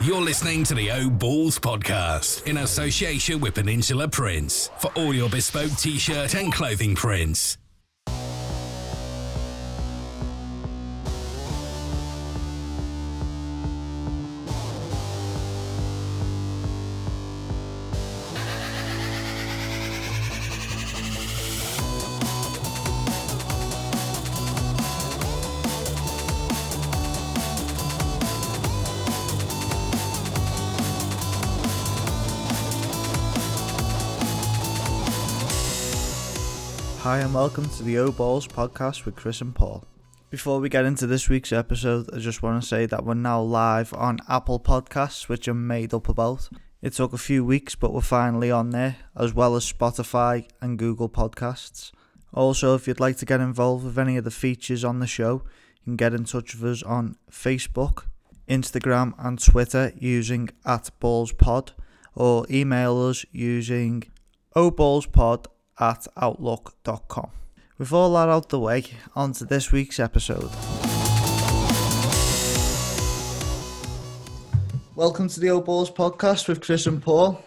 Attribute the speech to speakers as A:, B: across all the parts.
A: You're listening to the O Balls podcast in association with Peninsula Prints for all your bespoke t shirt and clothing prints.
B: Hi, and welcome to the O Balls podcast with Chris and Paul. Before we get into this week's episode, I just want to say that we're now live on Apple Podcasts, which I'm made up about. It took a few weeks, but we're finally on there, as well as Spotify and Google Podcasts. Also, if you'd like to get involved with any of the features on the show, you can get in touch with us on Facebook, Instagram, and Twitter using at ballspod, or email us using oballspod at outlook.com. With all that out the way, on to this week's episode. Welcome to the Old Balls podcast with Chris and Paul.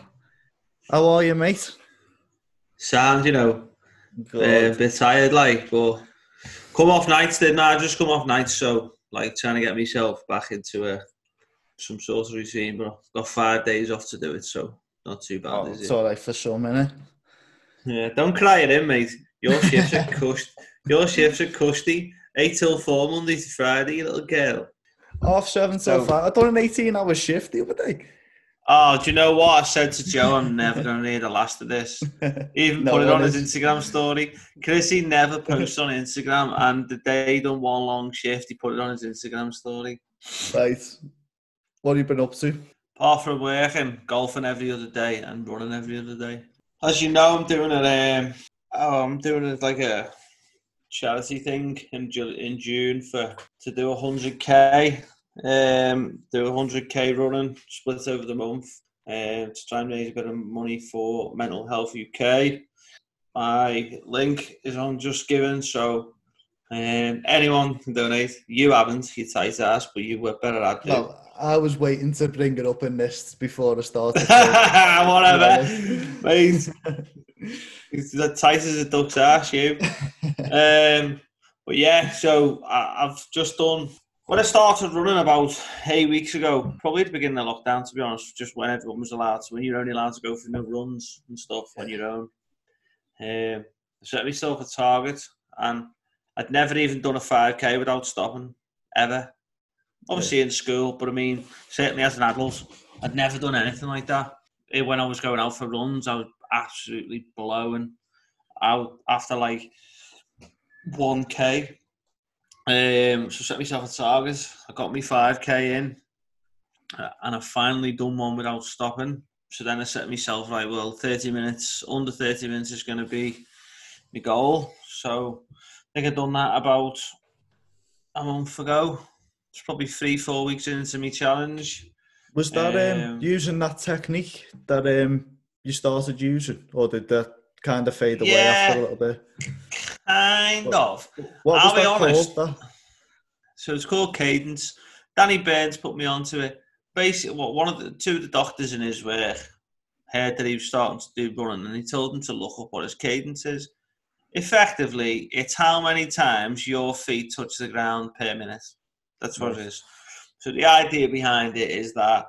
B: How are you, mate?
C: Sound, you know, uh, a bit tired, like, but come off nights, didn't I? I just come off nights, so like trying to get myself back into a some sort of routine. But I've got five days off to do it, so not too bad,
B: Oh, it's all right for some, innit?
C: Yeah, don't cry it in, mate. Your shifts are cushed. Your shifts are cushy. Eight till four, Monday to Friday, little girl.
B: Half seven till
C: So-
B: five. I done an 18 hour shift the other day.
C: Oh, do you know what I said to Joe? I'm never going to hear the last of this. Even
B: No
C: put it on his. Instagram story. Chrissy never posts on Instagram, and the day he done one long shift, he put it on his Instagram story.
B: Right. What have you been up to?
C: Apart from working, golfing every other day and running every other day. As you know, I'm doing it. Um, oh, I'm doing it like a charity thing in in June for to do hundred k. Um, do hundred k running split over the month. Um, to try and raise a bit of money for Mental Health UK. My link is on Just Giving, so um, anyone can donate. You haven't, you tight ass, but you were better at it.
B: No, I was waiting to bring it up in this before I started.
C: Whatever. Mate, it's the tight as a duck's ass, you. Um, but yeah, so I, I've just done. When I started running about eight weeks ago, probably at the beginning of lockdown, to be honest, just when everyone was allowed to, when you're only allowed to go for no runs and stuff on your own. Um, I set myself a target, and I'd never even done a 5k without stopping, ever. Obviously in school, but I mean, certainly as an adult, I'd never done anything like that. Eh, When I was going out for runs, I was absolutely blowing out after like 1k. Um, so I set myself a target. I got me 5k in, uh, and I finally done one without stopping. So then I set myself right. Well, 30 minutes under 30 minutes is going to be my goal. So I think I've done that about a month ago. It's probably three, four weeks into my challenge.
B: Was that um,
C: Um,
B: using that technique that um, you started using, or did that kind of fade away
C: Yeah.
B: after a little bit?
C: Kind
B: What-
C: of.
B: What was
C: I'll be honest.
B: called?
C: So it's called Cadence. Danny Burns put me onto it. Basically, what one of the two of the doctors in his work heard that he was starting to do running, and he told him to look up what his cadence is. Effectively, it's how many times your feet touch the ground per minute. That's what it is. So the idea behind it is that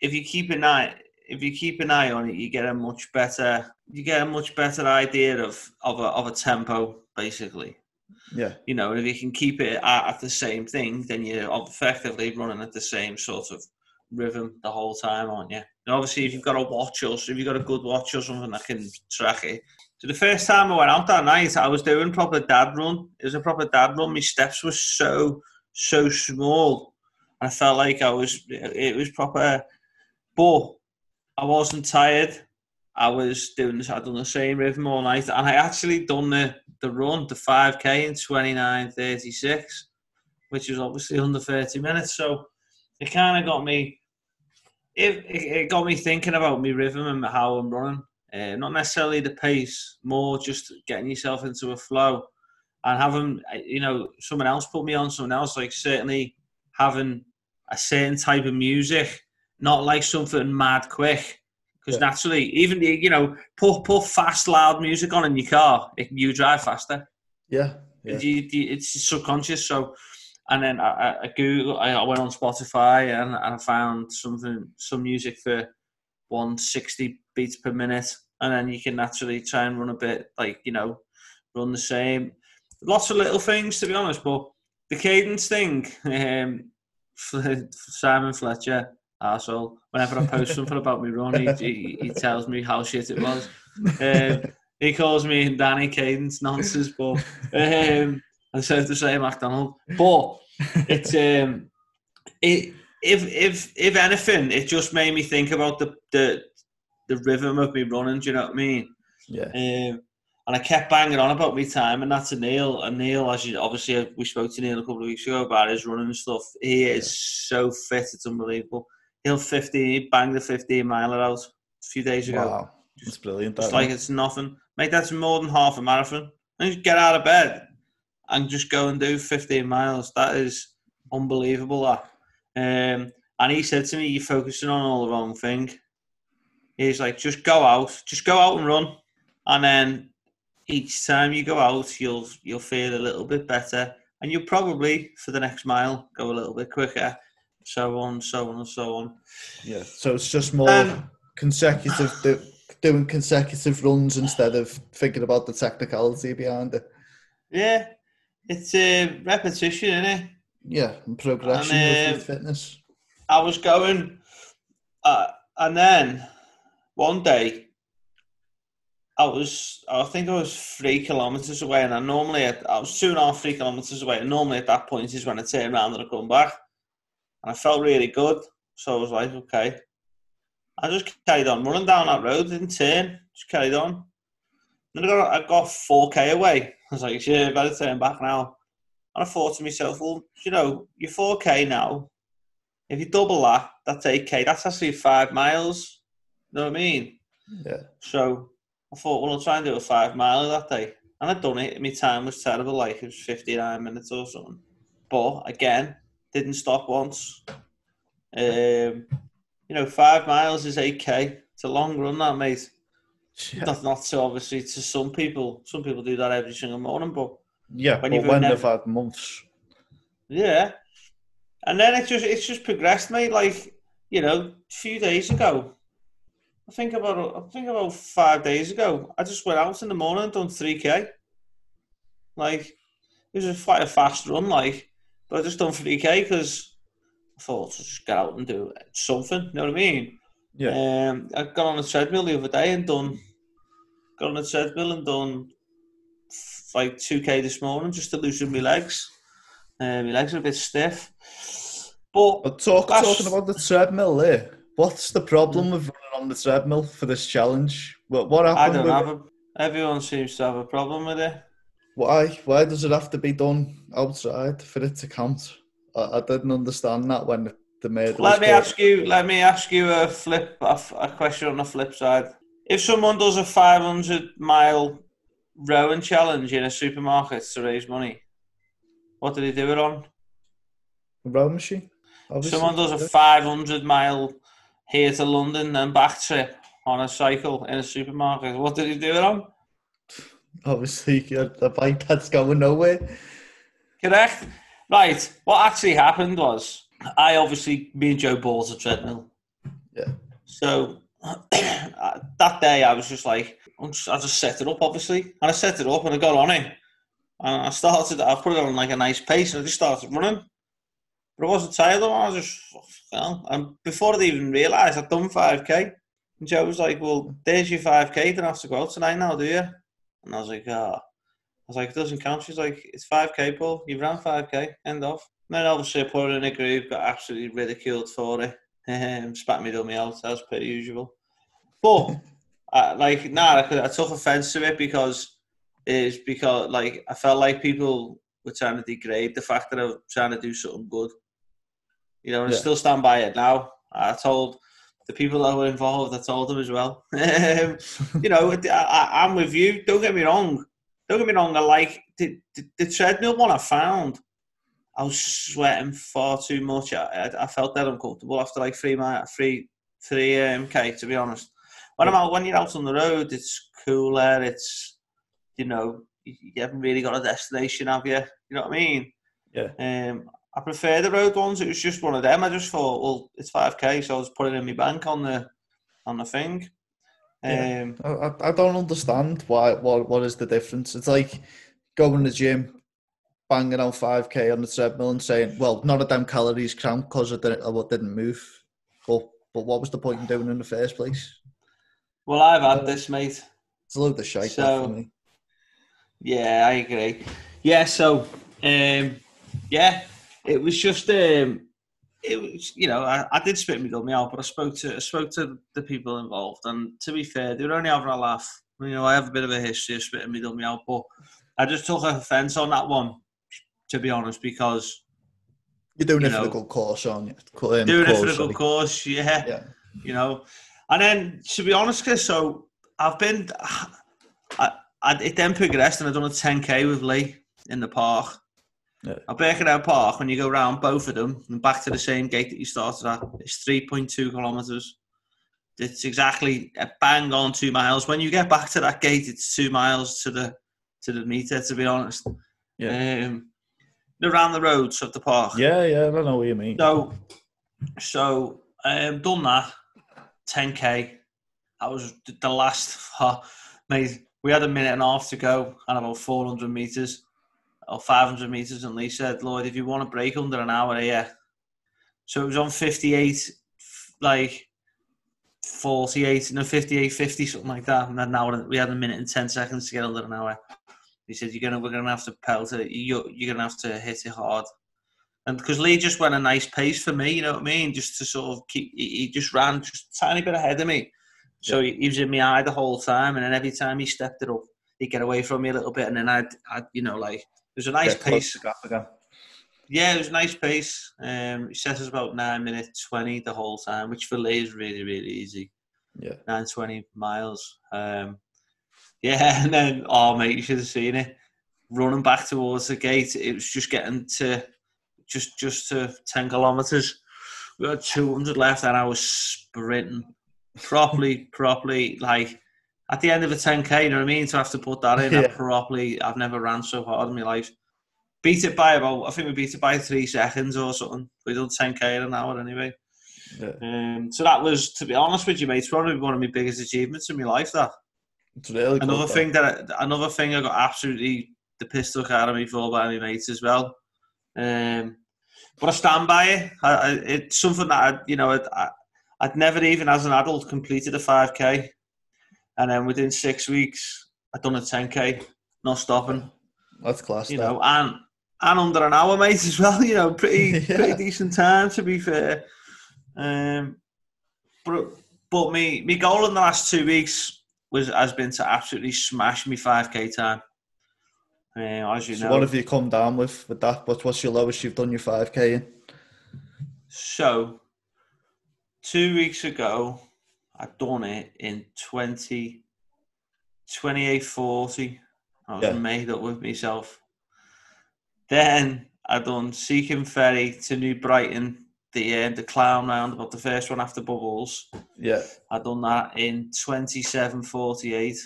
C: if you keep an eye, if you keep an eye on it, you get a much better, you get a much better idea of of a, of a tempo, basically
B: Yeah,
C: you know, if you can keep it at, at the same thing, then you're effectively running at the same sort of rhythm the whole time, aren't you? And obviously, if you've got a watch or if you've got a good watch or something that can track it. So the first time I went out that night, I was doing proper dad run. It was a proper dad run. My steps were so so small. I felt like I was. It was proper, but I wasn't tired. I was doing this. I'd done the same rhythm all night, and I actually done the the run, the five k in twenty nine thirty six, which was obviously under thirty minutes. So it kind of got me. It it got me thinking about my rhythm and how I'm running. Uh, not necessarily the pace, more just getting yourself into a flow and having uh, you know someone else put me on someone else like certainly having a certain type of music, not like something mad quick. Because
B: Yeah.
C: naturally, even you know, put put fast, loud music on in your car, it, you drive faster.
B: Yeah. Yeah.
C: You- it's subconscious. So, and then I, I- I Google, I, I went on Spotify and, and I found something, some music for 160 beats per minute, and then you can naturally try and run a bit like you know, run the same. Lots of little things to be honest, but the cadence thing, um, Simon Fletcher, arsehole. Whenever I post something about me run, he, he, he tells me how shit it was. Um, he calls me and Danny Cadence nonsense, but um, I said the same McDonald. But it's um, it if if if anything, it just made me think about the the the rhythm of me running. Do you know what I mean?
B: Yeah.
C: Um, and I kept banging on about me time, and that's a Neil. And Neil, as you obviously we spoke to Neil a couple of weeks ago about his running and stuff. He is so fit; it's unbelievable. He'll fifteen, he banged the fifteen miler out a few days ago.
B: Wow. That's brilliant.
C: It's like it's nothing. Mate, that's more than half a marathon. And just get out of bed and just go and do 15 miles. That is unbelievable. That. Um, and he said to me, "You're focusing on all the wrong thing." He's like, "Just go out, just go out and run, and then each time you go out, you'll you'll feel a little bit better, and you'll probably for the next mile go a little bit quicker." So on, so on, and so on.
B: Yeah. So it's just more
C: Um,
B: consecutive, do, doing consecutive runs instead of thinking about the technicality behind it.
C: Yeah, it's a repetition, isn't it?
B: Yeah, and progression
C: And,
B: with fitness.
C: I was going, uh, and then one day, I was, I think I was three kilometers away, and I normally, I was two and a half, three kilometers away, and normally at that point is when I turn around and I come back, and I felt really good, so I was like, okay, I just carried on running down that road, didn't turn, just carried on. Then I got, I got 4k away. I was like, shit, I better turn back now. And I thought to myself, well, you know, you're 4k now. If you double that, that's 8k. That's actually five miles. You know what I mean?
B: Yeah.
C: So I thought, well, I'll try and do a five mile that day. And I'd done it. My time was terrible, like it was 59 minutes or something. But again, didn't stop once. Um, you know, five miles is 8k. It's a long run, that, mate.
B: Yeah.
C: Not, not so obviously to some people. Some people do that every single morning, but
B: Yeah,
C: When
B: but
C: you've
B: when
C: never-
B: they've had months.
C: Yeah. And then it just it's just progressed, mate. Like, you know, a few days ago. I think about I think about five days ago, I just went out in the morning and done three K. Like it was a quite a fast run, like, but I just done three K because I thought to just get out and do something, you know what I mean?
B: Yeah.
C: Um I got on a treadmill the other day and done got on a treadmill and done f- like two K this morning just to loosen my legs. Uh, my legs are a bit stiff. But
B: But talk, talking about the treadmill there, what's the problem mm. with running on the treadmill for this challenge? What, what happened?
C: I
B: don't
C: have
B: it?
C: a. Everyone seems to have a problem with it.
B: Why? Why does it have to be done outside for it to count? I, I didn't understand that when the, the murder
C: Let me
B: caught.
C: ask you. Let me ask you a flip. A, a question on the flip side. If someone does a 500 mile rowing challenge in a supermarket to raise money, what do they do it on?
B: A row machine. Obviously.
C: Someone does a 500 mile here to London and back trip on a cycle in a supermarket. What did he do it on?
B: Obviously, the bike that's going nowhere.
C: Correct. Right. What actually happened was I obviously me and Joe bought a treadmill.
B: Yeah.
C: So that day I was just like I'm just- I just set it up obviously, and I set it up and I got on it, and I started. I put it on like a nice pace, and I just started running. But I wasn't tired. I was just well, and before they even realised I'd done five k. And Joe was like, "Well, there's your five k. You Don't have to go out tonight now, do you?" And I was like, "Ah." I was like, it doesn't count. She's like, it's 5k, Paul. You've ran 5k. End off. And then obviously I put it in a group, got absolutely ridiculed for it. Spat me dummy out, as per usual. But, like, nah, I, I took offence to it because it's because, like, I felt like people were trying to degrade the fact that I was trying to do something good. You know, and I still stand by it now. I told the people that were involved, I told them as well. Um, you know, I, I, I'm with you. Don't get me wrong. Don't get me wrong. I like the, the, the treadmill one I found. I was sweating far too much. I, I, I felt that uncomfortable after like three mi- three three um, k. To be honest, when I'm out, when you're out on the road, it's cooler. It's you know you, you haven't really got a destination, have you? You know what I mean?
B: Yeah.
C: Um, I prefer the road ones. It was just one of them. I just thought, well, it's five k, so I was putting in my bank on the on the thing.
B: Yeah.
C: Um,
B: I, I- don't understand why. What what is the difference? It's like going to the gym, banging out five k on the treadmill, and saying, "Well, none of them calories count because I didn't, I didn't move." But but what was the point in doing it in the first place?
C: well, I've had this, mate.
B: It's a load of shite
C: So-
B: for me.
C: Yeah, I agree. Yeah, so um, yeah, it was just um, it was you know I, I did spit my dummy out, but I spoke to I spoke to the people involved, and to be fair, they were only having a laugh. You know, I have a bit of a history of spitting my dummy out, but I just took offence on that one, to be honest, because
B: You're doing
C: you
B: it for the
C: know,
B: good cause, aren't you? Um,
C: doing it for
B: cause,
C: the
B: sorry.
C: good cause, yeah,
B: Yeah.
C: you know. And then, to be honest, Chris, so I've been, I, I, it then progressed and I've done a 10k with Lee in the park.
B: Yeah.
C: At Birkenhead Park, when you go round both of them and back to the same gate that you started at, it's 3.2 kilometres. It's exactly a bang on two miles. When you get back to that gate, it's two miles to the to the meter. To be honest,
B: Yeah.
C: um, around the roads of the park.
B: Yeah, yeah, I know what you mean.
C: So, so um, done that. 10k. That was the last. Oh, mate, we had a minute and a half to go and about 400 meters or 500 meters. And Lee said, "Lloyd, if you want to break under an hour, yeah." So it was on 58, like 48, no 58, 50, something like that. And then now we had a minute and 10 seconds to get under an hour. He said, "You're gonna, we're gonna have to pelt it. You're, you're gonna have to hit it hard." And because Lee just went a nice pace for me, you know what I mean? Just to sort of keep, he, just ran just a tiny bit ahead of me. So he, he was in my eye the whole time. And then every time he stepped it up, he'd get away from me a little bit. And then I'd, I'd you know, like, was a nice
B: Get
C: pace.
B: again.
C: Yeah, it was a nice pace. Um, he set us about 9 minutes 20 the whole time, which for Lee is really, really easy.
B: Yeah.
C: 920 miles. Um, yeah, and then, oh, mate, you should have seen it. Running back towards the gate, it was just getting to just just to 10 kilometres. We had 200 left, and I was sprinting properly, properly. Like at the end of a 10k, you know what I mean? To have to put that in,
B: Yeah.
C: properly, I've never ran so hard in my life. Beat it by about, I think we beat it by three seconds or something. We done 10k in an hour anyway.
B: Yeah.
C: Um, so that was, to be honest with you, mate, it's probably one of my biggest achievements in my life. That
B: It's really
C: another
B: that.
C: thing that I, another thing I got absolutely the piss took out of me for by my mates as well. Um, but I stand by it. I, I, it's something that I, you know, I'd, I, I'd never even as an adult completed a five k, and then within six weeks I'd done a ten k, not stopping.
B: That's class.
C: You
B: that.
C: know, and and under an hour, mate, as well. You know, pretty
B: Yeah.
C: pretty decent time to be fair. Um, but but me my goal in the last two weeks was has been to absolutely smash me five k time. Um, as you
B: so
C: know,
B: what have you come down with with that? What, what's your lowest you've done your 5k in?
C: So, two weeks ago, I'd done it in 20, 2840. I was
B: Yeah.
C: made up with myself. Then I done Seacombe Ferry to New Brighton, the uh, the clown roundabout, the first one after Bubbles.
B: Yeah.
C: I done that in 2748.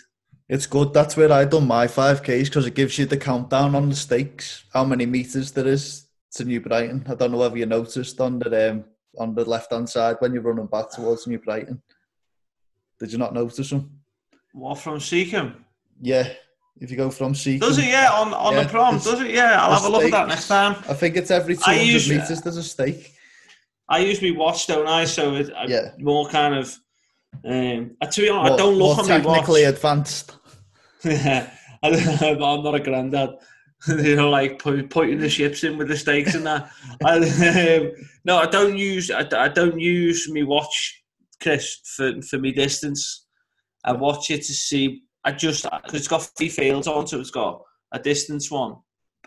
B: It's good. That's where I done my 5Ks because it gives you the countdown on the stakes, how many meters there is to New Brighton. I don't know whether you noticed on the um, on the left hand side when you're running back towards New Brighton. Did you not notice them?
C: What from Seacombe?
B: Yeah. If you go from Seacombe,
C: Does it? Yeah, on, on
B: Yeah,
C: the prom. Does it? Yeah, I'll have a look at that next time.
B: I think it's every
C: I
B: 200
C: usually-
B: meters there's a stake.
C: I usually watch, don't I? So it, I,
B: Yeah.
C: more kind of. Um, to be honest, I don't look
B: more
C: on my watch.
B: technically advanced.
C: I, I'm not a granddad. you know, like pu- putting the ships in with the stakes and that. I, um, no, I don't use. I, I don't use me watch, Chris, for for me distance. I watch it to see. I just because it's got three fields on, so it's got a distance one.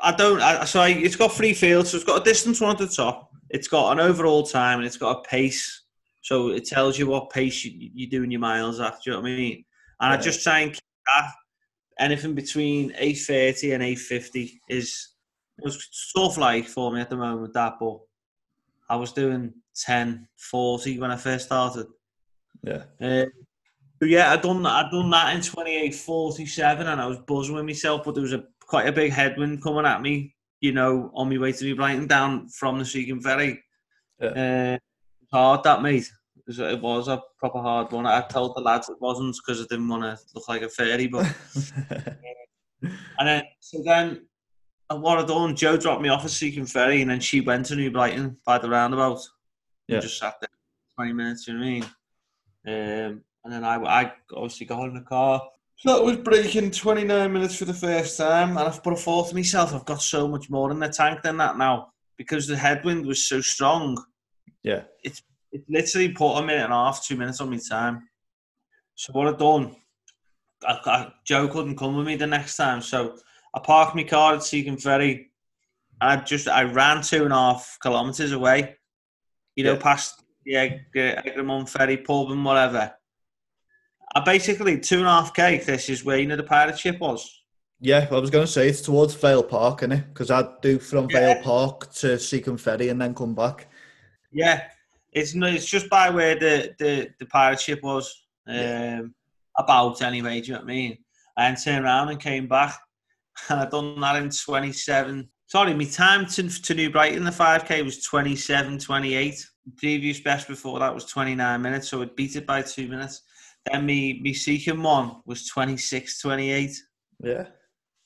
C: I don't. I, so I, it's got three fields. So it's got a distance one at the top. It's got an overall time and it's got a pace. So it tells you what pace you, you're doing your miles at. Do you know what I mean? And I just try and keep that anything between 830 and 850 is it was tough like for me at the moment that, but I was doing ten forty when I first started.
B: Yeah.
C: Uh, but yeah, I done I done that in 28, 47 and I was buzzing with myself, but there was a quite a big headwind coming at me, you know, on my way to New Brighton down from the Seacombe Ferry.
B: Yeah.
C: Uh, hard that mate. It was, it was a proper hard one. I told the lads it wasn't because I didn't want to look like a fairy, but and then so then uh, what I done, Joe dropped me off at Seacombe Ferry, and then she went to New Brighton by the roundabout.
B: Yeah.
C: And just sat there twenty minutes. You know what I mean? Um, and then I, I obviously got in the car. So that was breaking 29 minutes for the first time, and I've put a thought to myself, I've got so much more in the tank than that now because the headwind was so strong.
B: yeah.
C: It's it literally put a minute and a half, two minutes on my time. So what I've done, I, I, Joe couldn't come with me the next time, so I parked my car at Seacombe Ferry. And I just I ran two and a half kilometres away, you know,
B: Yeah.
C: past the uh, Egremont Ferry pub and whatever. I basically two and a half k. This is where you know the pirate ship was.
B: Yeah, I was going to say it's towards Vale Park, isn't it? Because I'd do from
C: Yeah.
B: Vale Park to Seacombe Ferry and then come back.
C: Yeah, it's no, it's just by where the the, the pirate ship was. Um,
B: Yeah.
C: about anyway. Do you know what I mean? I then turned around and came back, and I done that in twenty seven. Sorry, my time to, to New Brighton the five k was 27, 28. Previous best before that was twenty nine minutes, so it beat it by two minutes. Then me me Seacombe one was 26, 28.
B: Yeah.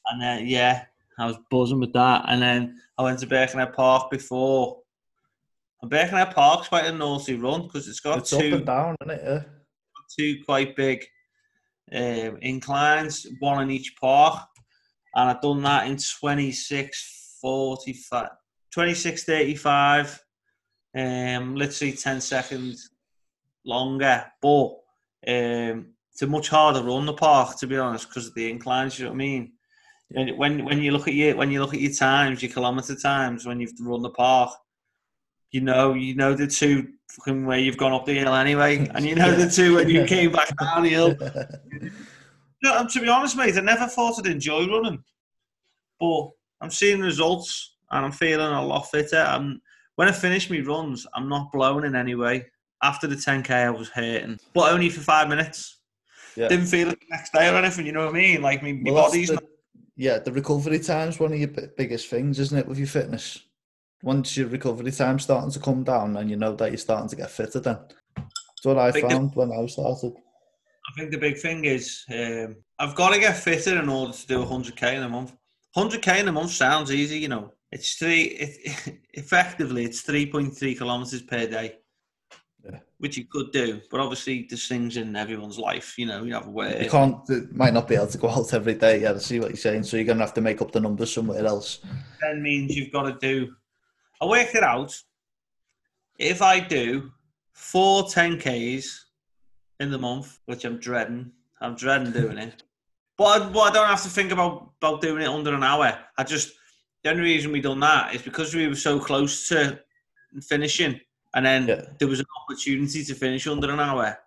C: And then yeah, I was buzzing with that. And then I went to Birkenhead Park before. And Birkenhead Park's quite a naughty run because it's got
B: It's up
C: two
B: and down, isn't it? Yeah.
C: two quite big um, inclines, one in each park. And I've done that in 26, 45, 26, 35, um, literally 10 seconds longer. But um, it's a much harder run the park, to be honest, because of the inclines. You know what I mean? And when when you look at your when you look at your times, your kilometre times, when you've run the park, you know you know the two fucking where you've gone up the hill anyway, and you know the two when you came back down the hill. No, and to be honest, mate, I never thought I'd enjoy running, but I'm seeing results and I'm feeling a lot fitter. And when I finish my runs, I'm not blowing in any way. After the 10k, I was hurting, but only for five minutes.
B: Yeah.
C: Didn't feel it the next day or anything. You know what I mean? Like my, my
B: Well,
C: body's
B: the-
C: not.
B: yeah, the recovery time's one of your bi- biggest things, isn't it, with your fitness? Once your recovery time's starting to come down and you know that you're starting to get fitter then. That's what I
C: the-
B: found when I started.
C: I think the big thing is um, I've got to get fitter in order to do 100k in a month. 100k in a month sounds easy, you know. It's three. It, effectively, it's 3.3 kilometers per day,
B: Yeah.
C: which you could do. But obviously, there's things in everyone's life. You know, you have a way.
B: You can't, might not be able to go out every day, yeah, I see what you're saying. So you're going to have to make up the numbers somewhere else.
C: then means you've got to do. I worked it out. If I do four 10Ks in the month, which I'm dreading, I'm dreading doing it. But I, but I don't have to think about, about doing it under an hour. I just, the only reason we done that is because we were so close to finishing. And then
B: Yeah.
C: there was an opportunity to finish under an hour.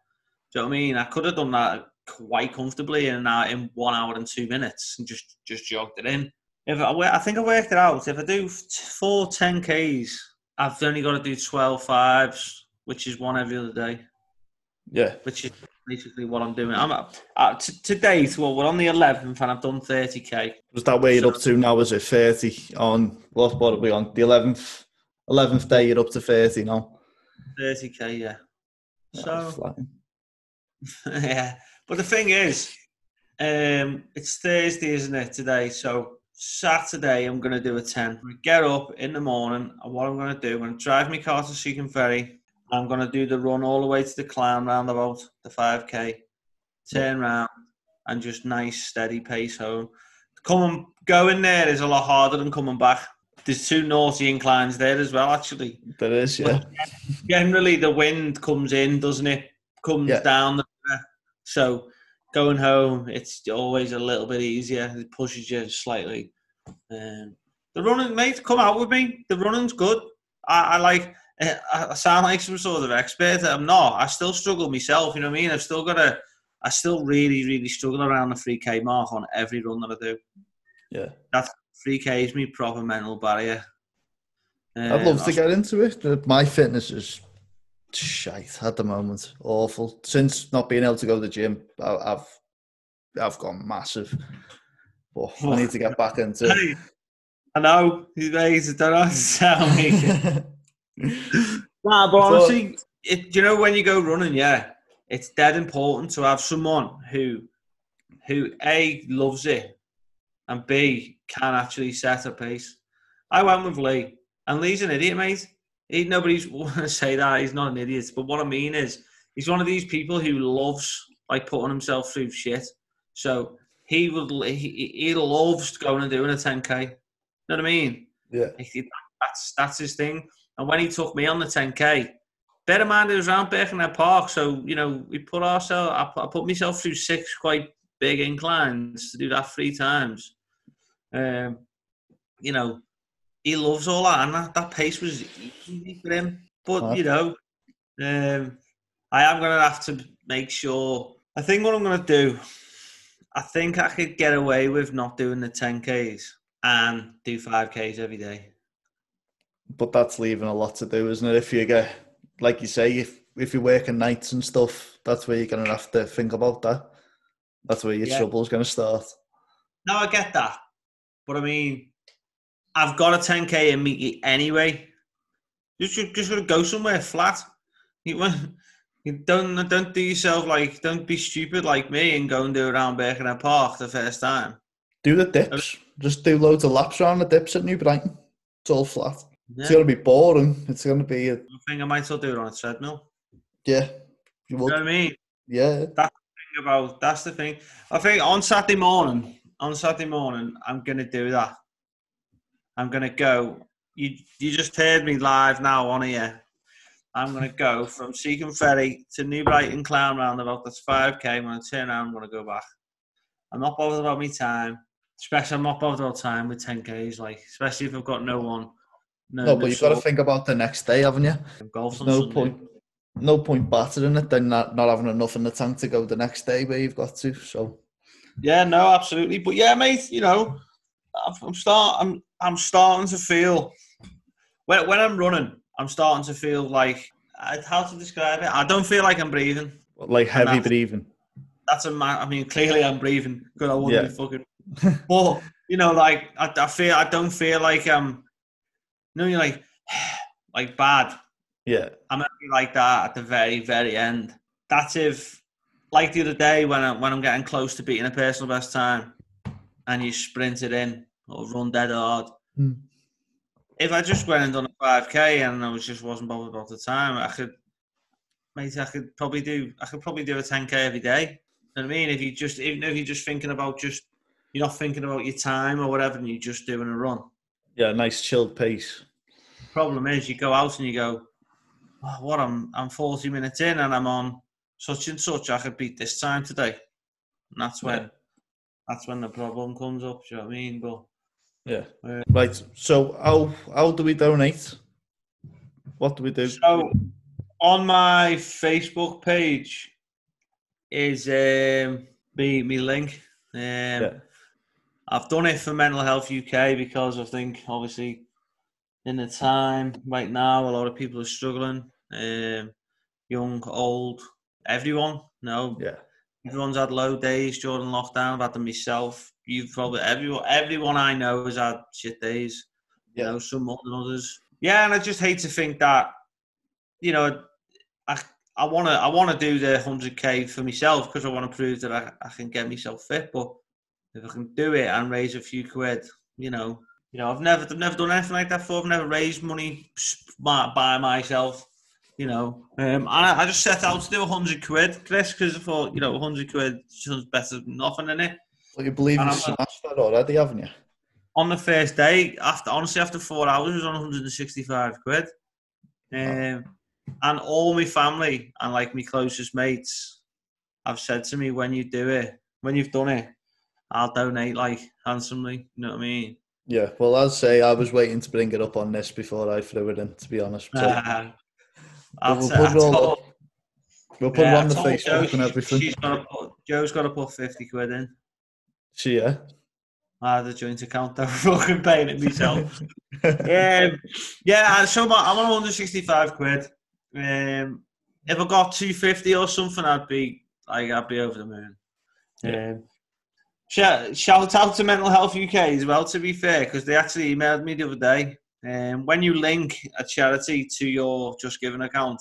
C: Do you know what I mean? I could have done that quite comfortably in hour, in one hour and two minutes and just just jogged it in. If I, I think I worked it out. If I do four 10Ks, I've only got to do 12 fives, which is one every other day,
B: Yeah.
C: which is basically what I'm doing. I'm at, uh, t- to date, well, we're on the 11th and I've done 30K.
B: Was that where you're up to now? Is it 30 on, what, what are we on? The 11th, 11th day, you're up to 30 now.
C: 30K, yeah.
B: That's
C: So, yeah. But the thing is, um, it's Thursday, isn't it, today? So Saturday, I'm going to do a 10. I'm Get up in the morning, and what I'm going to do, I'm going to drive my car to Seacombe Ferry. I'm going to do the run all the way to the clown roundabout, the 5K, turn round, and just nice, steady pace home. Coming, going there is a lot harder than coming back. There's two naughty inclines there as well, actually
B: There is, yeah.
C: generally the wind comes in, doesn't it? Comes
B: Yeah.
C: down the so going home it's always a little bit easier. It pushes you slightly. Um, the running, mate, come out with me. The running's good. I, I like. Eh, I I sound like some sort of expert. I'm not. I still struggle myself. You know what I mean? I've still got to. I still really, really struggle around the 3k mark on every run that I do.
B: Yeah.
C: that three k is me proper mental barrier.
B: I'd
C: Um,
B: love to get into it. My fitness is shite at the moment. Awful. Since not being able to go to the gym, I- I've I've gone massive. But I need to get back into it.
C: I know days. I don't know how to tell me. Nah, but
B: So-
C: honestly, it, you know when you go running, yeah, it's dead important to have someone who, who a loves it, and b can actually set a pace. I went with Lee, and Lee's an idiot, mate. He, nobody's going to say that he's not an idiot, but what I mean is he's one of these people who loves like putting himself through shit. So he would he, he loves going and doing a 10k. You know what I mean?
B: yeah.
C: He- That's that's his thing. And when he took me on the 10k, bear in mind it was around Birkenhead Park, so you know we put ourselves. I put, I put myself through six quite big inclines to do that three times. Um, you know, he loves all that, and that, that pace was easy for him. But you know, um, I am gonna have to make sure. I think what I'm gonna do. I think I could get away with not doing the 10Ks and do 5Ks every day.
B: But that's leaving a lot to do, isn't it? If you get like you say, if if you're working nights and stuff, that's where you're gonna have to think about that. That's where your
C: Yeah.
B: trouble's gonna start.
C: No, I get that. But I mean, I've got a 10K in me anyway. You should just gotta go somewhere flat. You, you don't don't do yourself like don't be stupid like me and go and do around Birkenhead Park the first time.
B: Do the dips. Just do loads of laps around the dips at New Brighton. It's all flat.
C: Yeah.
B: It's gonna be boring. It's gonna be a,
C: I think I might as well do it on a treadmill.
B: yeah. You
C: You know what I mean?
B: yeah.
C: thing about that's the thing. I think on Saturday morning, on Saturday morning, I'm gonna do that. I'm gonna go. You you just heard me live now on here. I'm gonna go from Seacombe Ferry to New Brighton Clown Roundabout. That's five k. I'm gonna turn around. I'm gonna go back. I'm not bothered about my time. Especially, I'm not bothered about time with 10ks. Like, especially if I've got no one. No,
B: No, but you've got to think about the next day, haven't you? no
C: Sunday.
B: point no point battering it then not, not having enough in the tank to go the next day where you've got to so
C: Yeah, no, absolutely. But yeah, mate, you know, I'm- I'm start, I'm, I'm starting to feel when when I'm running, I'm starting to feel like I- how to describe it. I don't feel like I'm breathing.
B: like heavy
C: that's-
B: breathing
C: That's a man. I mean, clearly I'm breathing because I wouldn't
B: Yeah.
C: be fucking. but you know, like I, I feel, I don't feel like um, no, you're like like bad.
B: yeah
C: I'm gonna be like that at the very, very end. That's if, like the other day when I'm when I'm getting close to beating a personal best time, and you sprint it in or run dead hard.
B: Hmm.
C: If I just went and done a five k and I was just wasn't bothered about the time, I could, mate, I could probably do I could probably do a ten k every day. You know what I mean? If you just even if you're just thinking about just you're not thinking about your time or whatever, and you're just doing a run.
B: Yeah nice chilled pace
C: Problem is, you go out and you go, oh, "What? I'm I'm 40 minutes in and I'm on such and such. I could beat this time today." And that's when
B: Yeah.
C: that's when the problem comes up. Do you know what I mean? But
B: yeah
C: Uh,
B: right so how how do we donate what do we do
C: so on my Facebook page is um, me me link. Um,
B: yeah
C: I've done it for Mental Health UK because I think obviously in the time right now a lot of people are struggling. Um, young, old, everyone. No,
B: yeah
C: everyone's had low days during lockdown. I've had them myself. You've probably everyone everyone I know has had shit days. You
B: Yeah.
C: know, some more than others. Yeah, and I just hate to think that, you know, I I want to I want to do the hundred k for myself because I want to prove that I, I can get myself fit. But if I can do it and raise a few quid, you know, you know, I've never I've never done anything like that before. I've never raised money by myself. You know, um, and I, I just set out to do hundred quid, Chris, because I thought, you know, hundred quid sounds better than nothing in it.
B: well, you believe
C: And
B: you
C: I'm-
B: smashed that already haven't you
C: on the first day, after honestly after four hours, it was on 165 quid. Um, and all my family and like my closest mates have said to me, when you do it, when you've done it, I'll donate like handsomely. You know what I mean?
B: yeah well i'll say i was waiting to bring it up on this before i threw it in to be honest so
C: Uh,
B: we'll put it all
C: told-
B: up. we'll put it on the facebook
C: Jo
B: and everything
C: She's got to put, Joe's got to put 50 quid in.
B: she yeah
C: I had a joint account. I was fucking paying it myself. um, yeah, so I'm on 165 quid. Um, if I got 250 or something, I'd be like, I'd be over the moon. Yeah. Um, shout, shout out to Mental Health UK as well, to be fair, because they actually emailed me the other day. Um, when you link a charity to your Just Giving account,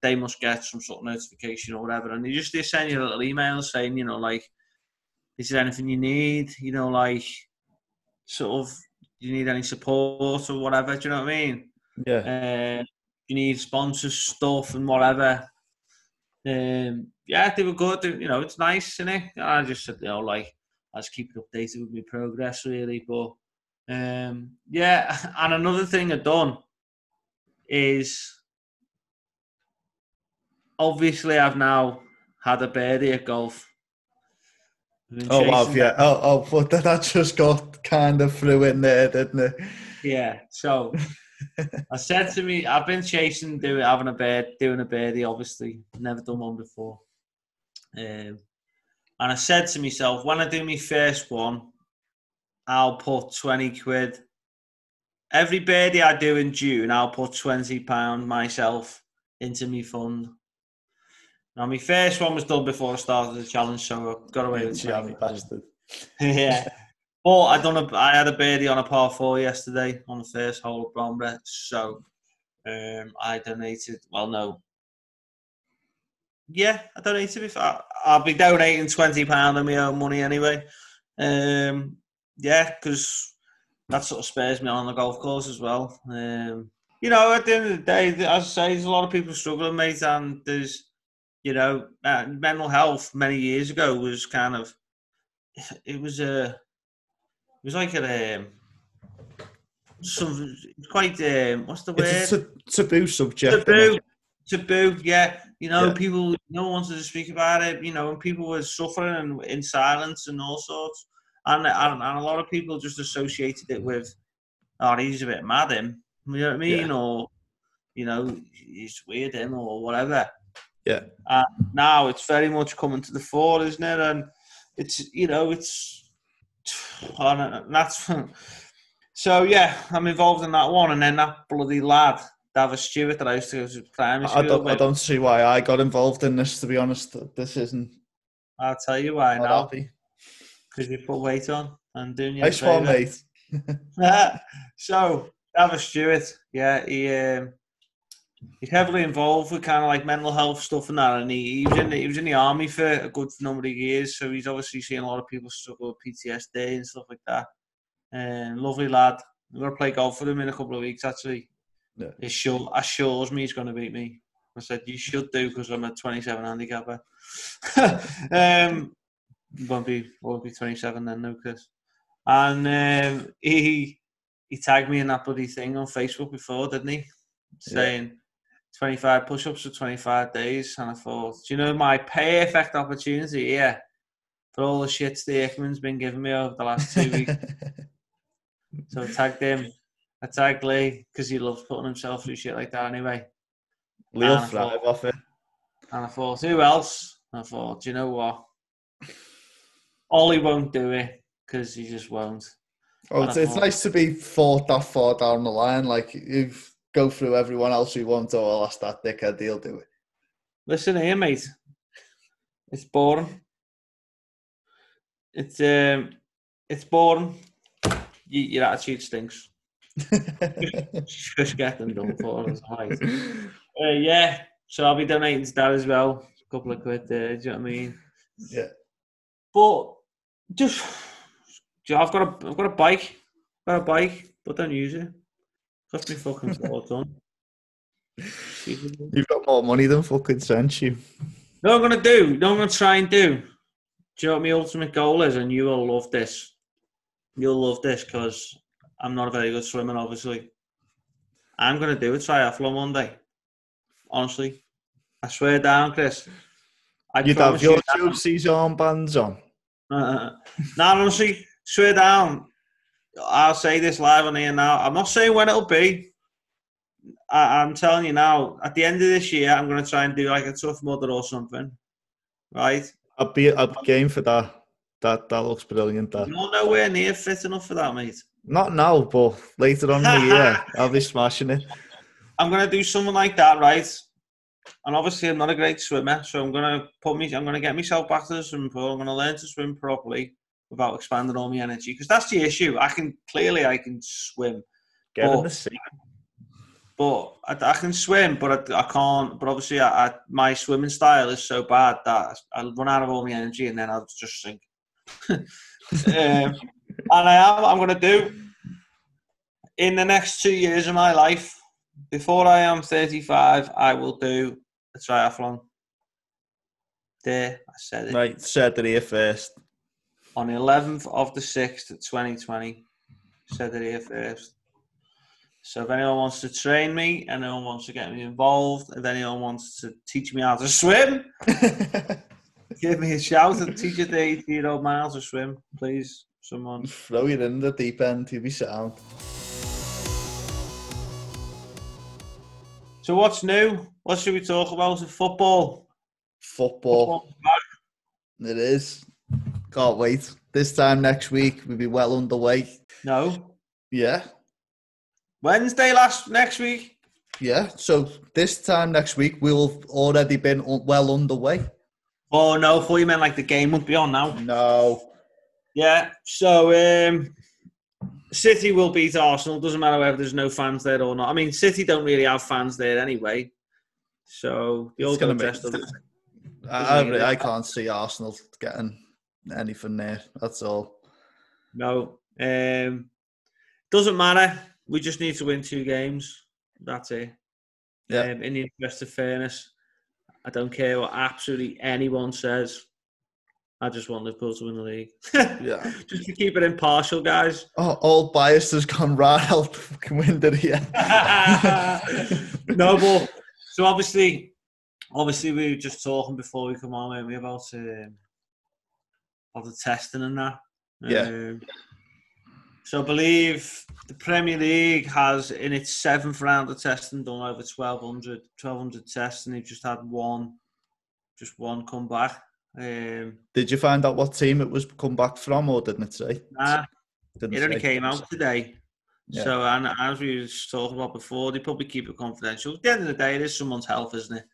C: they must get some sort of notification or whatever. And they just they send you a little email saying, you know, like, is there anything you need? You know, like, sort of, you need any support or whatever? Do you know what I mean?
B: Yeah.
C: Uh, you need sponsor stuff and whatever. Um, yeah, they were good. You know, it's nice, isn't it? I just said, you know, like, Keep it updated with my progress, really. But um, yeah, and another thing I've done is obviously I've now had a birdie at golf.
B: Oh wow, yeah. Oh, oh, but that just got kind of through in there, didn't it?
C: Yeah. So I said to me, I've been chasing doing having a bird, doing a birdie. Obviously, never done one before. Um, and I said to myself, when I do my first one, I'll put 20 quid. Every birdie I do in June, I'll put 20 pound myself into my fund. Now, my first one was done before I started the challenge, so I got away with it.
B: bastard.
C: yeah. But I done a, I had a birdie on a par four yesterday on the first hole of Bromley, so um, I donated. Well, no, yeah, I donated before. I'll be donating twenty pound of my own money anyway. Um, yeah, because that sort of spares me on the golf course as well. Um, you know, at the end of the day, as I say, there's a lot of people struggling, mate, and there's, you know, uh, mental health many years ago was kind of, it was a, it was like a, um, some quite, um, what's the word?
B: It's a taboo subject.
C: Taboo, taboo, yeah. You know, yeah. people, no one wanted to speak about it. You know, and people were suffering and in silence and all sorts and, and, and a lot of people just associated it with, oh, he's a bit mad, him. You know what I mean? Yeah. Or, you know, he's weird, him, or whatever.
B: Yeah.
C: And now it's very much coming to the fore, isn't it? And it's, you know, it's, and that's, so yeah, I'm involved in that one. And then that bloody lad, Davis Stewart, that I used to go to primary school
B: I don't,
C: with.
B: I don't see why I got involved in this, to be honest. This isn't.
C: I'll tell you why now. Because you put weight on and doing your
B: nice one, mate.
C: so Davis Stewart, yeah, he um, he's heavily involved with kind of like mental health stuff and that, and he, he was in the, he was in the army for a good number of years, so he's obviously seen a lot of people struggle with PTSD and stuff like that. And um, lovely lad. I'm gonna play golf with him in a couple of weeks actually.
B: Yeah.
C: It sure assures me he's gonna beat me. I said you should do because I'm a 27 handicapper. um, won't be won't be 27 then, Lucas. And um, he he tagged me in that bloody thing on Facebook before, didn't he? Saying yeah. 25 push-ups for 25 days, and I thought, do you know my perfect opportunity here for all the shit the Hickman's been giving me over the last two weeks. so I tagged him. I tagged Lee because he loves putting himself through shit like that anyway.
B: Lee'll thrive off it.
C: And I thought, who else? I thought, do you know what? Ollie won't do it because he just won't.
B: Oh, it's, it's nice to be thought that far down the line. Like you go through everyone else who won't. Oh, well, that's that dickhead. He'll do it.
C: Listen here, mate. It's boring. It's um, it's boring. You, your attitude stinks. Just, get them done for us? Uh, yeah, so I'll be donating to that as well. A couple of quid there. Do you know what I mean?
B: Yeah.
C: But just I've got a I've got a bike, I've got a bike, but don't use it. Cost me fucking thoughts on.
B: You've got more money than fucking sense, you.
C: No, I'm gonna do. No, I'm gonna try and do. Do you know what my ultimate goal is? And you will love this. You'll love this because I'm not a very good swimmer, obviously. I'm gonna do a triathlon one day. Honestly, I swear down, Chris.
B: I You'd have your Chelsea's armbands on.
C: Uh, now, honestly, swear down. I'll say this live on here now. I'm not saying when it'll be. I, am telling you now. At the end of this year, I'm going to try and do like a tough mudder or something. Right?
B: I'll be a game for that. That that looks brilliant. That
C: You're nowhere near fit enough for that, mate.
B: Not now, but later on in the year, I'll be smashing it.
C: I'm gonna do something like that, right? And obviously, I'm not a great swimmer, so I'm gonna put me. I'm gonna get myself back to the swimming pool. I'm gonna learn to swim properly without expanding all my energy, because that's the issue. I can clearly I can swim,
B: Get in
C: Oh.
B: the sea.
C: but I, I can swim, but I, I can't. But obviously, I, I, my swimming style is so bad that I'll run out of all my energy and then I'll just sink. um, and I am. I'm going to do in the next two years of my life. Before I am 35, I will do a triathlon. There, I said it.
B: Right, said it here first.
C: On the 11th of the 6th, 2020. Said it here first. So if anyone wants to train me, anyone wants to get me involved, if anyone wants to teach me how to swim, give me a shout and teach a 80 year old man how to swim, please. Someone.
B: Throw you in the deep end, you'll be sound.
C: So what's new? What should we talk about? Is
B: Football.
C: Football,
B: it is. Can't wait. This time next week, we'll be well underway.
C: No.
B: Yeah,
C: Wednesday last next week.
B: yeah. So this time next week, we'll already been well underway.
C: Oh no, I thought you meant like the game won't be on now.
B: No.
C: Yeah. So um City will beat Arsenal. Doesn't matter whether there's no fans there or not. I mean, City don't really have fans there anyway. So the old
B: gonna
C: go
B: make-
C: dressed up.
B: I,
C: Isn't?
B: I, I can't see Arsenal getting anything there. That's all.
C: No. Um doesn't matter. We just need to win two games. That's it.
B: Yeah.
C: Um, in the interest of fairness, I don't care what absolutely anyone says. I just want Liverpool to win the league.
B: Yeah.
C: just to keep it impartial, guys.
B: Oh, all bias has gone right out the fucking window here.
C: no, but so obviously, obviously we were just talking before we come on, weren't we, about um, about the testing and that.
B: Yeah.
C: Um, so I believe the Premier League has in its seventh round of testing done over 1,200, 1,200 tests, and they've just had one, just one come back. Um,
B: Did you find out what team it was come back from, or didn't it say?
C: nah,
B: Didn't
C: it only came out today.
B: Yeah.
C: So, and as we was talking about before, they probably keep it confidential. At the end of the day, it is someone's health, isn't it?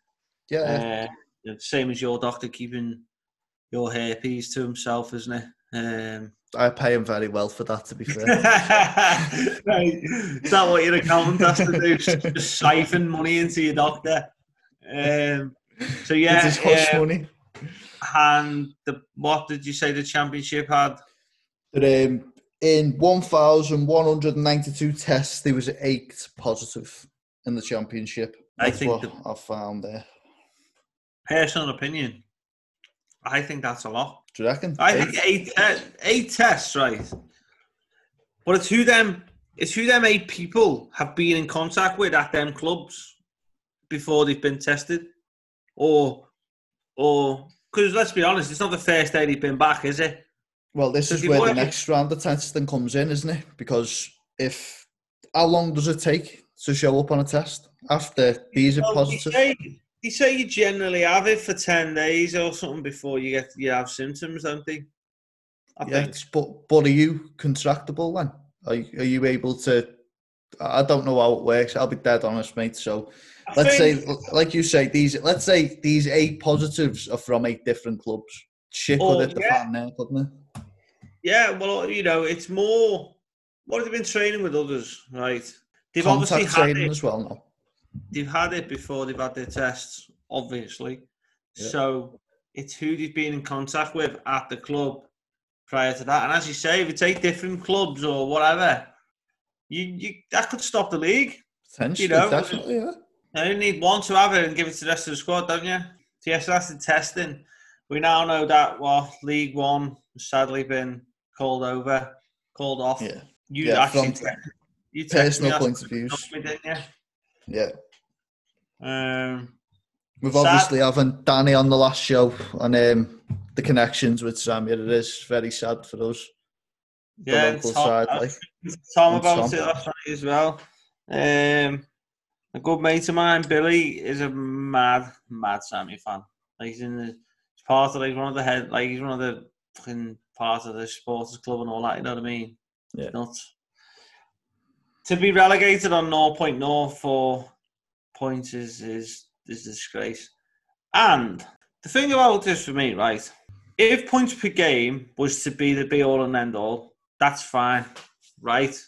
B: Yeah,
C: Uh, same as your doctor keeping your herpes to himself, isn't it? Um,
B: I pay him very well for that. To be fair.
C: right. Is that what your accountant has to do? Just, siphon money into your doctor. Um, so yeah,
B: It's his hush
C: um,
B: money.
C: And the what did you say the championship had?
B: But, um, in 1,192 tests, there was eight positive in the championship.
C: I
B: That's
C: think
B: what
C: the-
B: I found there.
C: Personal opinion. I think that's a lot.
B: Do you reckon?
C: I
B: Eight?
C: think eight eight tests, right? But it's who them it's who them eight people have been in contact with at them clubs before they've been tested, or or because let's be honest, it's not the first day he's been back, is it?
B: Well, this is where the next round of testing comes in, isn't it? Because if how long does it take to show up on a test after these are
C: Well, they
B: positive?
C: say they say you generally have it for ten days or something before you get you have symptoms, don't they? I
B: Yeah, but but are you contractable then? Are you, are you able to? I don't know how it works. I'll be dead honest, mate. So Let's say, like you say, these let's say these eight positives are from eight different clubs. Shit
C: Oh,
B: could hit the
C: yeah.
B: fan there, couldn't it?
C: Yeah, well, you know, it's more. What have they been training with others, right? They've obviously
B: Contact
C: had
B: training
C: it.
B: as well now.
C: They've had it before they've had their tests, obviously.
B: Yeah.
C: So it's who they've been in contact with at the club prior to that. And as you say, if it's eight different clubs or whatever, you, you that could stop the league.
B: Potentially,
C: know,
B: definitely, yeah.
C: You only need one to have it and give it to the rest of the squad, don't you? So yes, that's the testing. We now know that well, League One has sadly been called over, called off.
B: Yeah,
C: You
B: Yeah,
C: actually,
B: from
C: te- you
B: personal point of
C: stuff, didn't you?
B: Yeah,
C: Um,
B: we've
C: Sad.
B: obviously having Danny on the last show and um, the connections with Sam. Yeah, it is very sad for us, the
C: yeah,
B: local
C: Tom,
B: side. Like,
C: Tom about
B: Tom.
C: it last night as well. Um, a good mate of mine, Billy, is a mad, mad Sammy fan. Like he's in the he's part of like one of the head, like he's one of the fucking part of the supporters club and all that. You know what I mean?
B: Yeah.
C: Nuts. To be relegated on 0.04 points is is is a disgrace. And the thing about this for me, right? If points per game was to be the be all and end all, that's fine, right?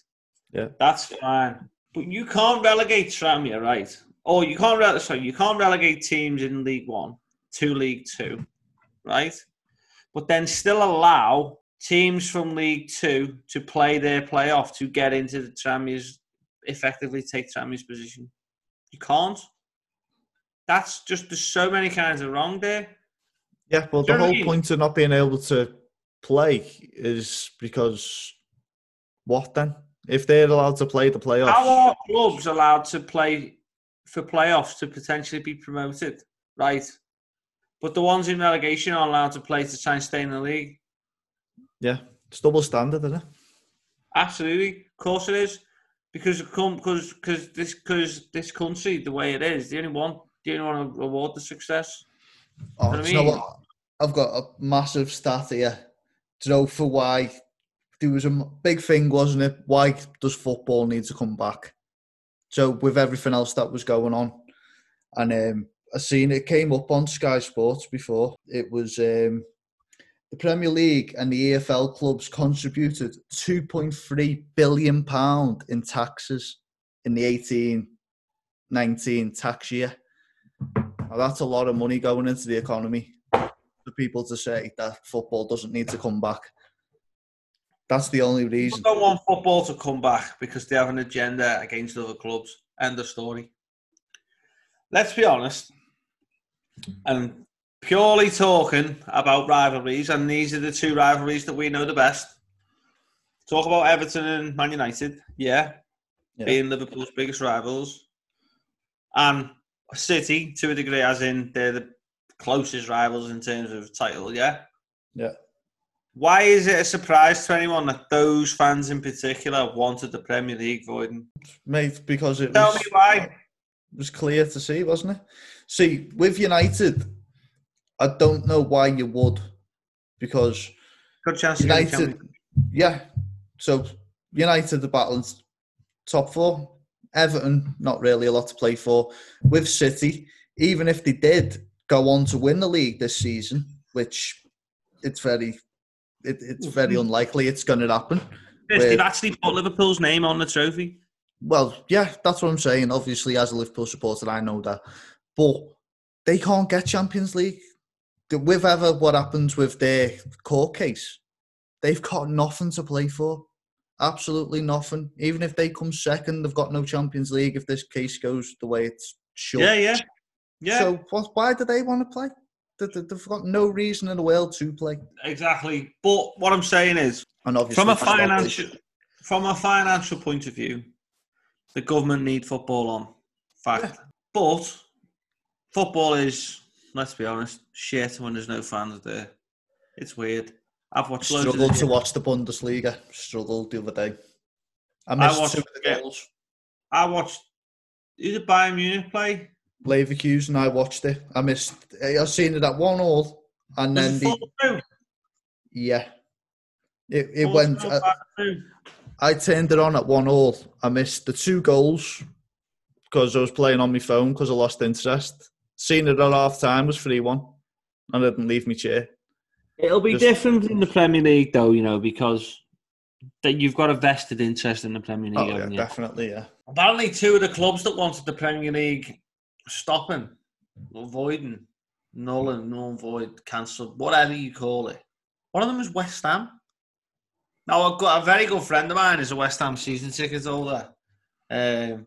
B: Yeah.
C: That's fine. But you can't relegate Tranmere, right? Or you can't rele- sorry, you can't relegate teams in League One to League Two, right? But then still allow teams from League Two to play their playoff to get into the Tranmere's effectively take Tranmere's position. You can't. That's just there's so many kinds of wrong there.
B: Yeah, well, the
C: I
B: whole
C: mean?
B: point of not being able to play is because what then? If they're allowed to play the playoffs,
C: How are clubs allowed to play for playoffs to potentially be promoted? Right. But the ones in relegation are allowed to play to try and stay in the league.
B: yeah, it's double standard, isn't it?
C: Absolutely, of course it is, because because because this because this country the way it is, the only one the only want to reward the success.
B: Oh,
C: know I
B: do you know
C: mean?
B: what? I've got a massive stat here to know for why there was a big thing, wasn't it? Why does football need to come back? So with everything else that was going on, and um, I seen it came up on Sky Sports before. It was um, the Premier League and the EFL clubs contributed 2.3 billion pound in taxes in the 18 19 tax year. Now, that's a lot of money going into the economy for people to say that football doesn't need to come back. That's the only
C: People
B: reason.
C: don't want football to come back because they have an agenda against other clubs. End of story. Let's be honest, and purely talking about rivalries, and these are the two rivalries that we know the best. Talk about Everton and Man United, yeah,
B: Yeah.
C: being Liverpool's biggest rivals, and City to a degree, as in they're the closest rivals in terms of title, yeah.
B: Yeah.
C: Why is it a surprise to anyone that those fans in particular wanted the Premier League voiding?
B: Mate, because it
C: Tell
B: was,
C: me why.
B: it was clear to see, wasn't it? See, with United, I don't know why you would, because
C: Good chance to get the
B: United, yeah. So United are battling top four. Everton, not really a lot to play for. With City, even if they did go on to win the league this season, which it's very, it, it's mm-hmm. very unlikely it's going to happen.
C: Yes, They've
B: with-
C: actually put Liverpool's name on the trophy.
B: Well, yeah, that's what I'm saying. Obviously, as a Liverpool supporter, I know that, but they can't get Champions League. The- With ever what happens with their court case, they've got nothing to play for. Absolutely nothing. Even if they come second, they've got no Champions League. If this case goes the way it's should,
C: Yeah, yeah, yeah.
B: So, what, why do they want to play? They- they- They've got no reason in the world to play.
C: exactly. But what I'm saying is,
B: And obviously,
C: from a financial, from a financial point of view, the government need football on. Fact. But football is, let's be honest, shit when there's no fans there. It's weird. I've watched loads
B: struggled to watch the Bundesliga. Struggled the other day. I
C: I watched-
B: two of the goals.
C: I watched. Who did Bayern Munich play?
B: Leverkusen, I watched it. I missed. I seen it at one all, and
C: Was
B: then the yeah, it it
C: Four
B: went. I. I turned it on at one all. I missed the two goals because I was playing on my phone because I lost interest. Seen it at half time was three one, and I didn't leave my chair.
C: It'll be
B: Just-
C: different in the Premier League, though, you know, because that you've got a vested interest in the Premier League,
B: Oh yeah,
C: you?
B: definitely yeah.
C: Apparently, two of the clubs that wanted the Premier League stopping, or voiding, null and null void, cancelled, whatever you call it. One of them was West Ham. Now, I've got a very good friend of mine is a West Ham season ticket holder. Um,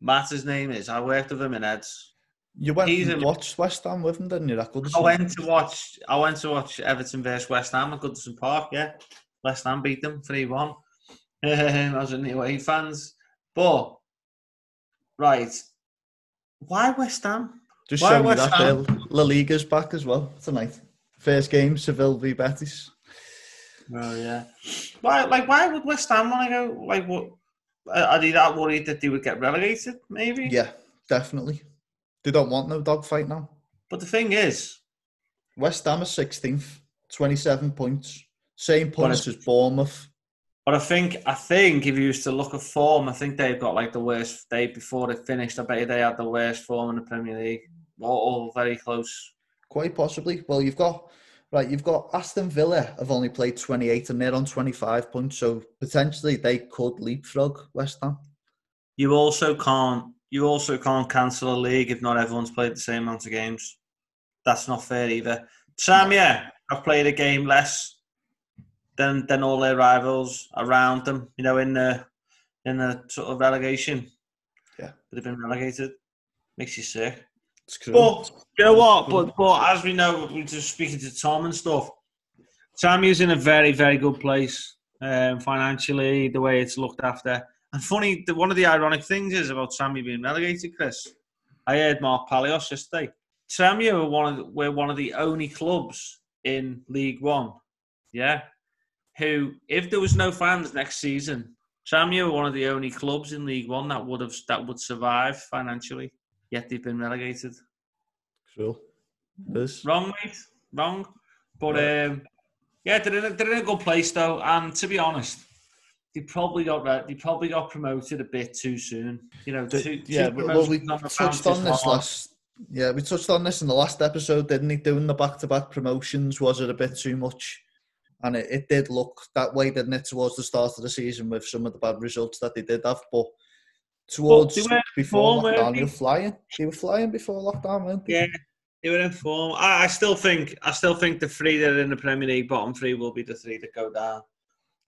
C: Matt, his name is. I worked with him in Eds.
B: You went
C: He's
B: and
C: in-
B: watched West Ham with him, didn't you? That good.
C: I went to watch. I went to watch Everton versus West Ham at Goodison Park. Yeah, West Ham beat them three one. I was in the away fans, but right, why West Ham?
B: Just
C: Why
B: show me
C: West
B: that.
C: Ham?
B: there. La Liga's back as well tonight. First game, Seville v Betis.
C: Oh yeah, why? Like why would West Ham want to go? Like what? Uh, are they that worried that they would get relegated? Maybe.
B: Yeah, definitely. They don't want no dogfight now.
C: But the thing is,
B: West Ham are 16th. 27 points. Same points as Bournemouth.
C: But I think I think if you used to look at form, I think they've got like the worst day before they finished. I bet you they had the worst form in the Premier League. All, all very close.
B: Quite possibly. Well, you've got right. You've got Aston Villa have only played 28 and they're on 25 points, so potentially they could leapfrog West Ham.
C: You also can't you also can't cancel a league if not everyone's played the same amount of games. That's not fair either. Sam, yeah, I've played a game less than than all their rivals around them. You know, in the in the sort of relegation.
B: Yeah.
C: they've been relegated. Makes you sick.
B: It's true.
C: But you know what? But but as we know, we're just speaking to Tom and stuff. Sammy's in a very very good place um, financially. The way it's looked after, and funny. The, one of the ironic things is about Sammy being relegated. Chris, I heard Mark Palios yesterday. Sammy were one of the, we're one of the only clubs in League One, yeah, who if there was no fans next season, Sammy were one of the only clubs in League One that would have that would survive financially. Yet they've been relegated.
B: True. This.
C: Wrong, mate. Wrong. But um, yeah, they're in, a, they're in a good place though. And to be honest, they probably got they probably got promoted a bit too soon. You know,
B: The- yeah, well, we touched on this last. Yeah, we touched on this in the last episode, didn't he? Doing the back-to-back promotions was it a bit too much? And it, it did look that way, didn't it, towards the start of the season with some of the bad results that they did have. But towards
C: weren't
B: before
C: form,
B: lockdown,
C: they?
B: they were flying. They were flying before lockdown, weren't they?
C: Yeah, they were in form. I, I still think I still think the three that are in the Premier League bottom three will be the three that go down.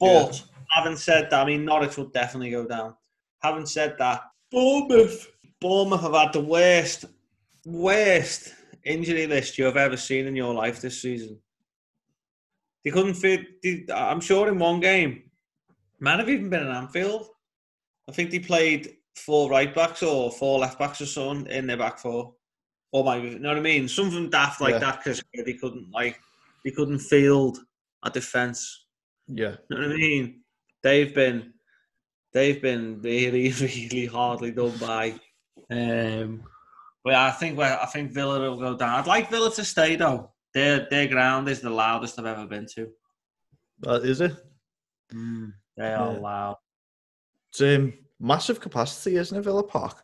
C: But having said that, I mean Norwich will definitely go down. Having said that, Bournemouth, Bournemouth have had the worst, worst injury list you have ever seen in your life this season. They couldn't fit. They, I'm sure in one game, might have even been in Anfield. I think they played four right backs or four left backs or something in their back four. Or maybe you know what I mean? Something daft like
B: Yeah.
C: that because they couldn't like they couldn't field a defense.
B: Yeah.
C: You know what I mean? They've been they've been really, really hardly done by. Um, but I think well, I think Villa will go down. I'd like Villa to stay though. Their their ground is the loudest I've ever been to.
B: Uh, is it?
C: They are
B: Yeah.
C: loud.
B: It's um, massive capacity, isn't it, Villa Park?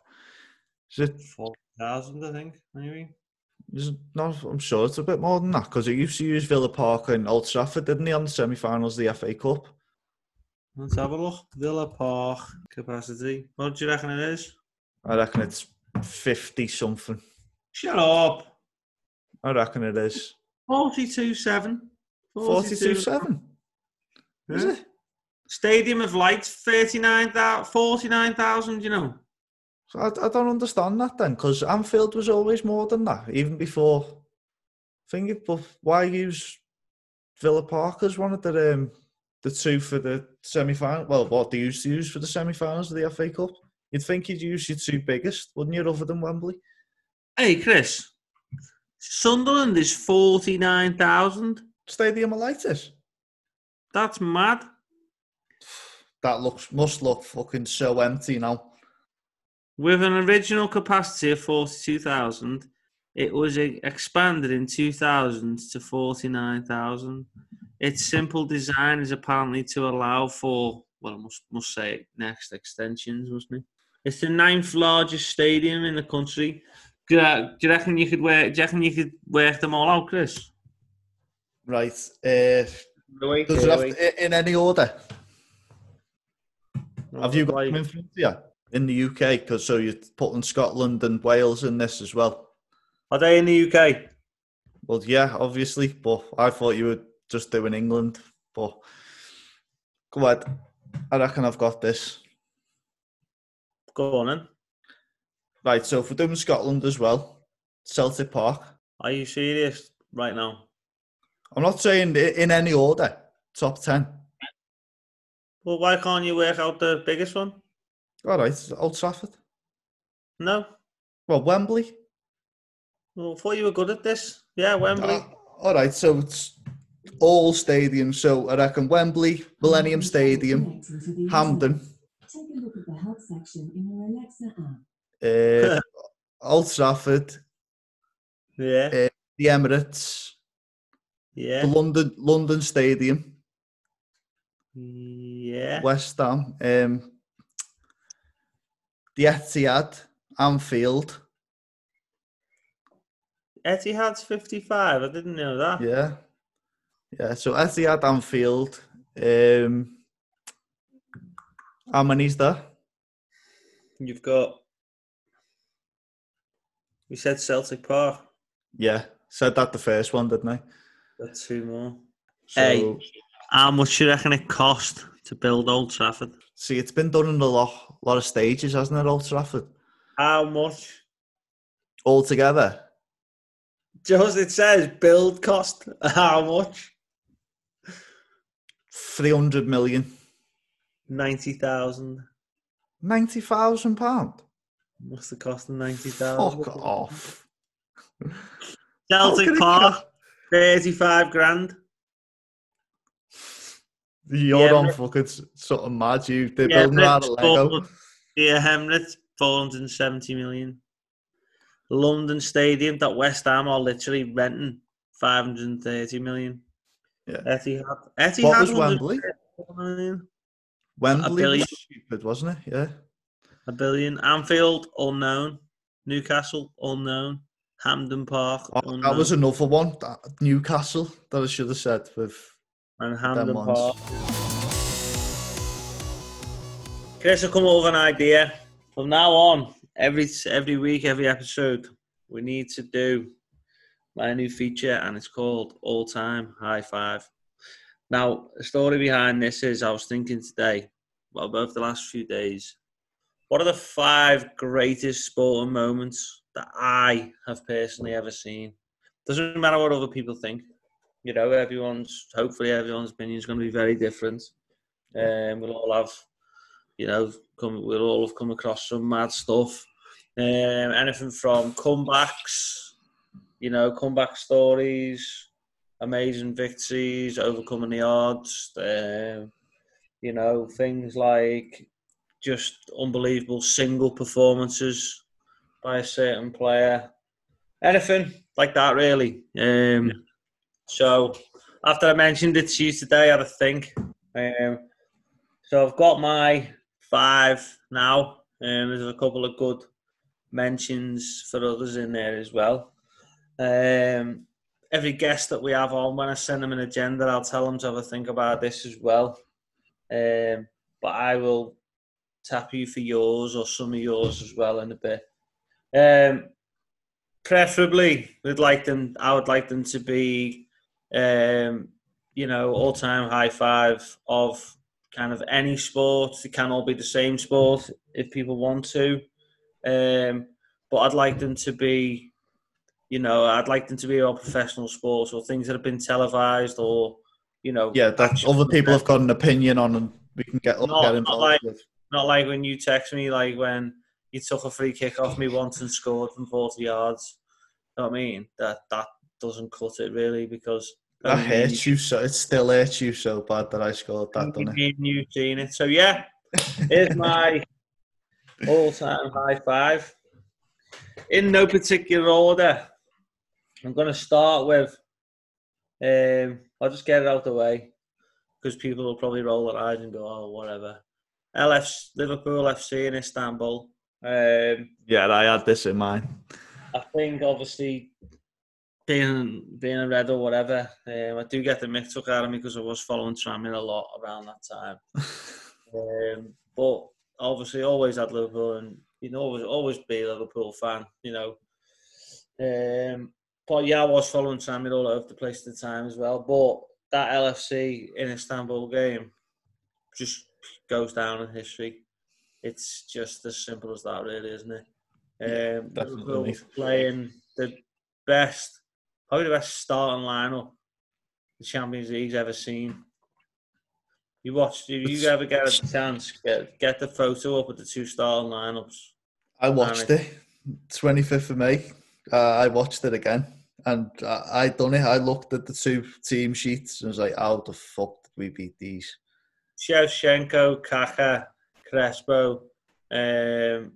B: Is it?
C: Four thousand, I think, maybe.
B: Is it not? I'm sure it's a bit more than that because it used to use Villa Park and Old Trafford, didn't he, on the semi-finals of the FA Cup?
C: Let's have a look. Villa Park capacity. What do you reckon it is?
B: I reckon it's fifty something.
C: Shut up.
B: I reckon it is
C: Forty-two seven.
B: forty-two seven. Is it?
C: Stadium of 39,000, 49,000, you know.
B: So I, I don't understand that then, because Anfield was always more than that, even before. Think but why use Villa Park as one of the um, the two for the semi final? Well, what they used to use for the semi finals of the FA Cup? You'd think you'd use your two biggest, wouldn't you, other than Wembley?
C: Hey, Chris. Sunderland is 49,000.
B: Stadium of Light is.
C: That's mad.
B: That looks must look fucking so empty now.
C: With an original capacity of 42,000, it was expanded in 2000 to 49,000. Its simple design is apparently to allow for, well, I must, must say, next extensions, mustn't it? It's the ninth largest stadium in the country. Do you, do you reckon you could work? Do you reckon you could work them all out, Chris?
B: Right. Uh, does it have to- in any order? Have you got
C: Like-
B: them in front of you in the UK? Because so you're putting Scotland and Wales in this as well.
C: Are they in the UK?
B: Well, yeah, obviously, but I thought you were just doing England. But go ahead. I reckon I've got this.
C: Go on then.
B: Right, so if we're doing Scotland as well, Celtic Park.
C: Are you serious right now?
B: I'm not saying in any order, top 10.
C: Well, why can't you work out the biggest one?
B: All right, Old Trafford.
C: No.
B: Well, Wembley.
C: Well, I thought you were good at this. Yeah, Wembley.
B: Ah, all right, so it's all stadiums. So I reckon Wembley, Millennium Stadium, Hampden,
D: Take a look at the help section in your Alexa app.
B: Uh, Old Trafford,
C: yeah.
B: the Emirates,
C: Yeah.
B: The London London Stadium,
C: Yeah.
B: West Ham, um, the Etihad, Anfield.
C: Etihad's 55. I didn't know that.
B: Yeah, yeah. So Etihad, Anfield. Um, how many's there?
C: You've got. We said Celtic Park.
B: Yeah, said that the first one, didn't I?
C: Got two more.
B: So,
C: Hey. How much do you reckon it cost to build Old Trafford?
B: see, it's been done in a lot, lot of stages, hasn't it, Old Trafford?
C: How much?
B: Altogether,
C: Just it says build cost. How much?
B: three hundred million,
C: Ninety thousand.
B: ninety thousand pound.
C: What's the cost of ninety thousand?
B: Fuck off.
C: Celtic Park, thirty-five grand.
B: You're
C: Yeah,
B: on fucking something mad. You they're
C: Yeah,
B: building out of Lego.
C: four- Yeah, Emirates, 470 million. London Stadium that West Ham are literally renting 530 million.
B: Yeah.
C: Etihad. Etihad
B: What was Wembley?
C: million.
B: Wembley was stupid, wasn't it? Yeah.
C: A billion. Anfield, unknown. Newcastle, unknown. Hampden Park, unknown.
B: that was another one. Newcastle that I should have said with
C: and
B: Hampden
C: Park. Chris will come up with an idea. From now on, every every week, every episode, we need to do my new feature, and it's called All Time High Five. Now, the story behind this is I was thinking today, well, both the last few days, what are the five greatest sporting moments that I have personally ever seen? Doesn't matter what other people think. You know, everyone's hopefully everyone's opinion is going to be very different. Um, we'll all have you know, come, we'll all have come across some mad stuff. Um, anything from comebacks, you know, comeback stories, amazing victories, overcoming the odds, um, you know, things like just unbelievable single performances by a certain player. Anything like that, really. Um, So, after I mentioned it to you today, I had a think. Um, so, I've got my five now. Um, there's a couple of good mentions for others in there as well. Um, every guest that we have on, when I send them an agenda, I'll tell them to have a think about this as well. Um, but I will tap you for yours or some of yours as well in a bit. Um, preferably, we'd like them. I would like them to be, um, you know, all-time high five of kind of any sport. It can all be the same sport if people want to. Um, but I'd like them to be, you know, I'd like them to be all professional sports or things that have been televised or, you know,
B: yeah, that other people have got an opinion on and we can get,
C: Not-
B: get involved
C: like-
B: with.
C: Not like when you text me, like when you took a free kick off me once and scored from 40 yards. You know what I mean? That that doesn't cut it really because
B: That
C: me and
B: you so it still hurts you so bad that I scored that, doesn't it?
C: me and you seen it. So yeah, here's my all-time high five. In no particular order. I'm going to start with. Um, I'll just get it out the way because people will probably roll their eyes and go, "Oh, whatever." LF Liverpool FC in Istanbul. Um,
B: Yeah, I had this in mind.
C: I think obviously being being a red or whatever, um, I do get the mix took out of me because I was following Tranmere a lot around that time. um, but obviously, always had Liverpool, and you know, always always be a Liverpool fan. You know, um, but yeah, I was following Tranmere all over the place at the time as well. But that LFC in Istanbul game just goes down in history. It's just as simple as that, really, isn't it? Um,
B: definitely.
C: Liverpool playing the best, probably the best starting lineup the Champions League's ever seen. You watch, if you ever get a chance, get, get the photo up with the two starting lineups.
B: I watched it, 25th of May. Uh, I watched it again, and I, I done it. I looked at the two team sheets and was like, "How the fuck did we beat these?"
C: Shevchenko, Kaka, Crespo, um,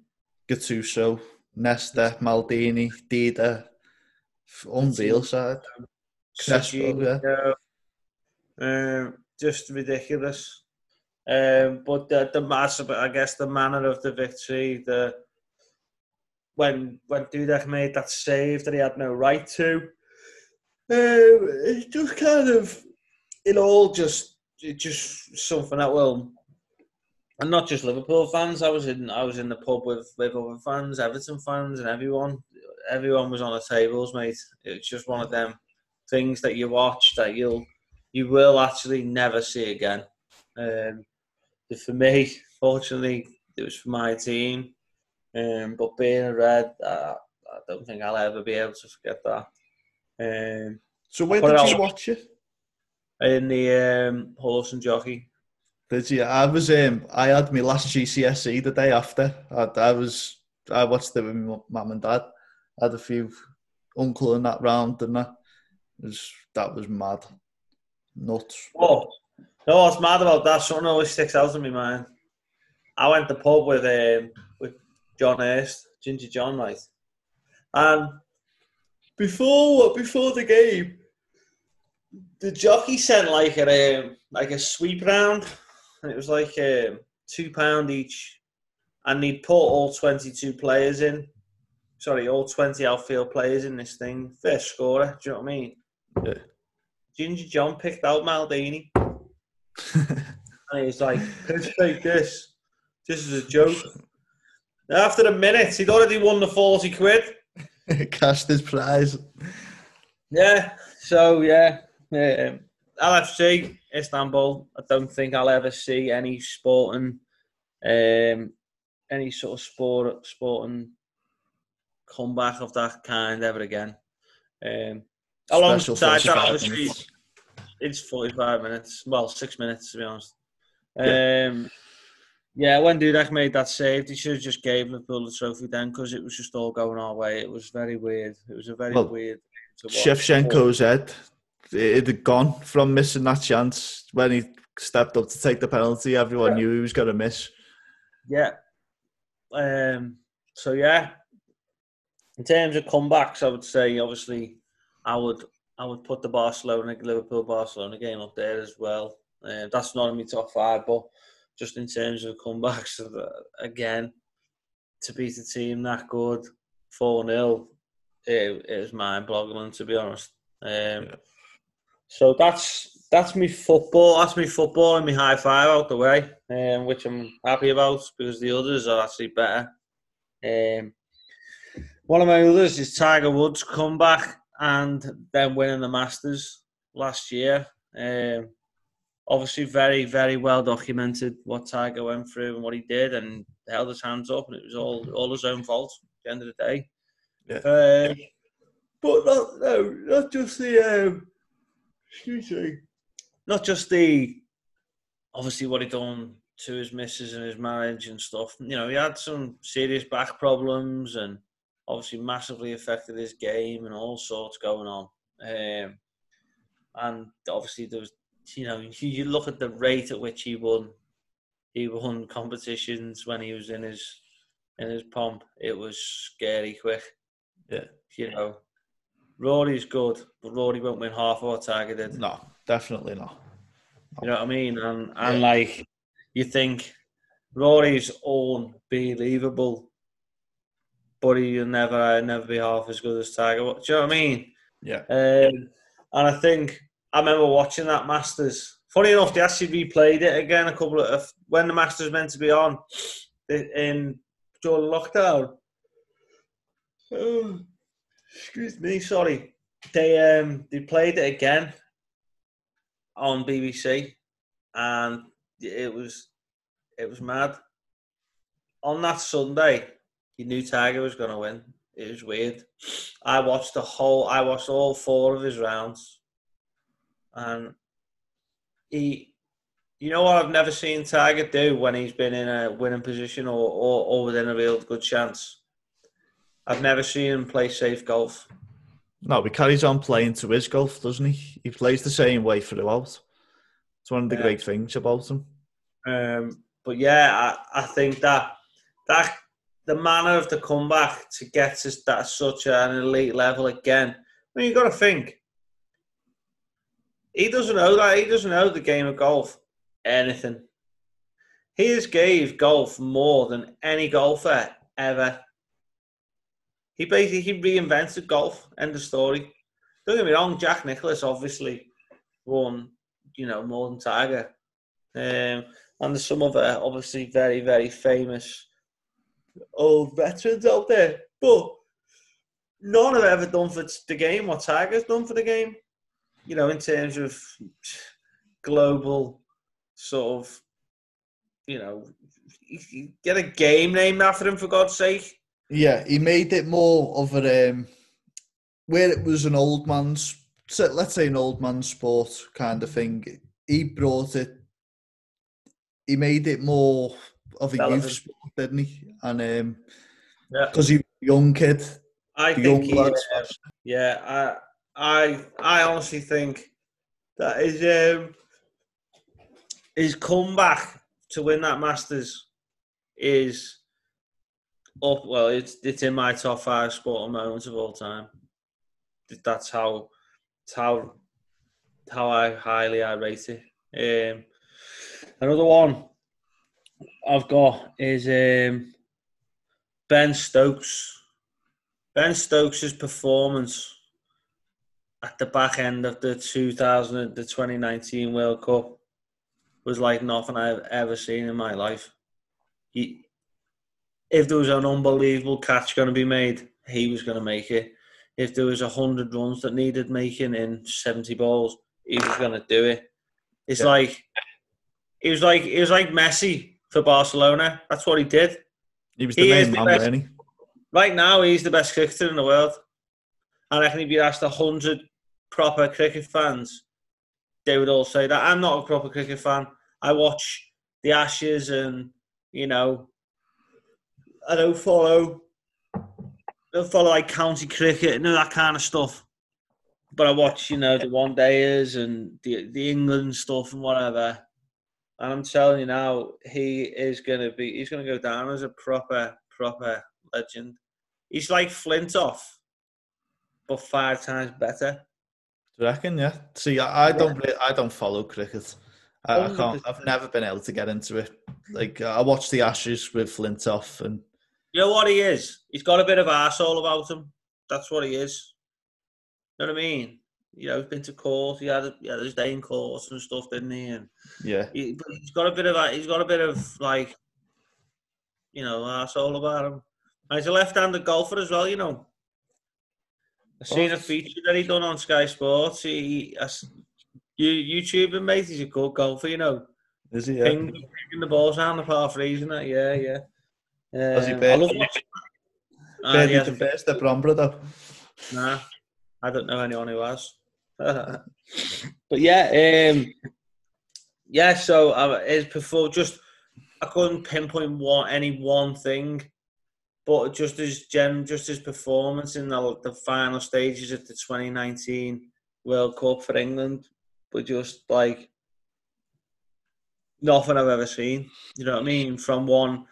B: Gattuso, Nesta, Maldini, Dida, unreal side. Crespo, yeah.
C: Um, just ridiculous. Um, but the, the massive, I guess, the manner of the victory, the when when Dudek made that save that he had no right to, um, it just kind of, it all just, it just something that will, and not just Liverpool fans. I was in, I was in the pub with with other fans, Everton fans, and everyone. Everyone was on the tables, mate. It's just one of them things that you watch that you'll you will actually never see again. Um, for me, fortunately, it was for my team. Um, but being a red, uh, I don't think I'll ever be able to forget that. Um,
B: so where did you watch it?
C: In the um, horse and jockey.
B: Did you? I was um, I had my last GCSE the day after. I, I was I watched it with my mum and dad. I had a few uncle and that round, and that was that was mad, nuts.
C: Oh, no, what's mad about that? Something always sticks out in my mind. I went to pub with um, with John Hurst, Ginger John, right? And before before the game, the jockey sent like a um, like a sweep round, and it was like um, two pound each, and he put all twenty two players in. Sorry, all twenty outfield players in this thing. First scorer. Do you know what I mean? Yeah. Ginger John picked out Maldini. and he's like, "Let's take this. This is a joke." After a minute, he'd already won the forty quid.
B: Cashed his prize.
C: Yeah. So yeah, um, LFC Istanbul. I don't think I'll ever see any sporting, um, any sort of sport sporting comeback of that kind ever again. Um, alongside that, obviously, it's 45 minutes. Well, six minutes to be honest. Yeah. Um, yeah, when Dudek made that save, he should have just gave Liverpool the trophy then because it was just all going our way. It was very weird. It was a very well, weird.
B: Shevchenko's head, it had gone from missing that chance when he stepped up to take the penalty. Everyone yeah. knew he was going to miss.
C: Yeah. Um. So yeah, in terms of comebacks, I would say obviously I would I would put the Barcelona Liverpool Barcelona game up there as well. Uh, that's not in my top five, but just in terms of comebacks, again, to beat a team that good, 4 0, it, it was mind boggling, to be honest. Um, yeah. So that's that's me football. That's me football and me high five out the way, um, which I'm happy about because the others are actually better. Um, one of my others is Tiger Woods' comeback and then winning the Masters last year. Um, obviously, very, very well documented what Tiger went through and what he did, and held his hands up, and it was all all his own fault. At the end of the day, yeah. Um, but not no, not just the um, excuse me, not just the obviously what he done to his missus and his marriage and stuff. You know, he had some serious back problems and obviously massively affected his game and all sorts going on. Um, and obviously there was, you know, you look at the rate at which he won, he won competitions when he was in his in his pomp. It was scary quick.
B: Yeah,
C: you know, Rory's good, but Rory won't win half of what Tiger did.
B: No, definitely not.
C: You know what I mean? And and yeah. like you think Rory's unbelievable but he'll never never be half as good as Tiger. Do you know what I mean?
B: Yeah.
C: Um, and I think I remember watching that Masters. Funny enough, they actually replayed it again a couple of when the Masters meant to be on in during lockdown. excuse me, sorry. They um they played it again on BBC, and it was it was mad. On that Sunday, you knew Tiger was going to win. It was weird. I watched the whole. I watched all four of his rounds, and he. You know what I've never seen Tiger do when he's been in a winning position or, or, or within a real good chance. I've never seen him play safe golf.
B: No, he carries on playing to his golf, doesn't he? He plays the same way throughout. It's one of the yeah. great things about him.
C: Um, but yeah, I, I think that that the manner of the comeback to get to that such an elite level again. I mean, you've got to think He doesn't know that. He doesn't know the game of golf. Anything. He has gave golf more than any golfer ever. He basically reinvented golf. End of story. Don't get me wrong. Jack Nicklaus obviously won, you know, more than Tiger. Um, and there's some other obviously very very famous old veterans out there, but none have ever done for the game what Tiger's done for the game. You know, in terms of global sort of, you know, get a game named after him for God's sake.
B: Yeah, he made it more of a um, where it was an old man's, let's say an old man's sport kind of thing. He brought it. He made it more of a
C: Relevant.
B: youth sport, didn't he? And um,
C: Yeah.
B: because he was a young kid,
C: I think he, uh, yeah, I, I, I honestly think that his um, his comeback to win that Masters is up. Well, it's it's in my top five sporting moments of all time. That's how, how, how I highly I rate it. Um, another one I've got is um, Ben Stokes. Ben Stokes' performance at the back end of the 2000, the 2019 World Cup was like nothing I've ever seen in my life. He, if there was an unbelievable catch going to be made, he was going to make it. If there was a hundred runs that needed making in 70 balls, he was going to do it. It's
B: Yeah.
C: like it was like it was like Messi for Barcelona. That's what he did.
B: he was the
C: He
B: main
C: the
B: man,
C: best-? Right now, he's the best cricketer in the world. And I reckon if you asked 100 proper cricket fans, they would all say that. I'm not a proper cricket fan. I watch the Ashes and, you know, I don't follow, I don't follow like county cricket and all that kind of stuff. But I watch, you know, the one dayers and the, the England stuff and whatever. And I'm telling you now, he is going to be, he's going to go down as a proper, proper legend. He's like Flintoff, but five times better.
B: Do you reckon? Yeah. See, I, I don't, really, I don't follow cricket. I, I, can't I've never been able to get into it. Like I watched the Ashes with Flintoff, and
C: You know what he is? He's got a bit of arsehole about him. That's what he is. You know what I mean? You know, he's been to court. He had, he had his day in court and stuff, didn't he? And
B: yeah,
C: he, but he's got a bit of a, he's got a bit of like, you know, arsehole about him. And he's a left-handed golfer as well. You know. I seen a feature that he done on Sky Sports. He, I you YouTubing mate. He's a good golfer. You know.
B: is he? Yeah.
C: Ping, pinging the balls down the par threes and that. Yeah, yeah. Um, I
B: been-
C: love watching. Uh,
B: the
C: hasn't-
B: best at Bromborough, though.
C: Nah, I don't know anyone who has. but yeah, um, yeah. So uh, his perform just I couldn't pinpoint one any one thing, but just his gen, just his performance in the, the final stages of the 2019 World Cup for England were just like nothing I've ever seen. You know what I mean? From one,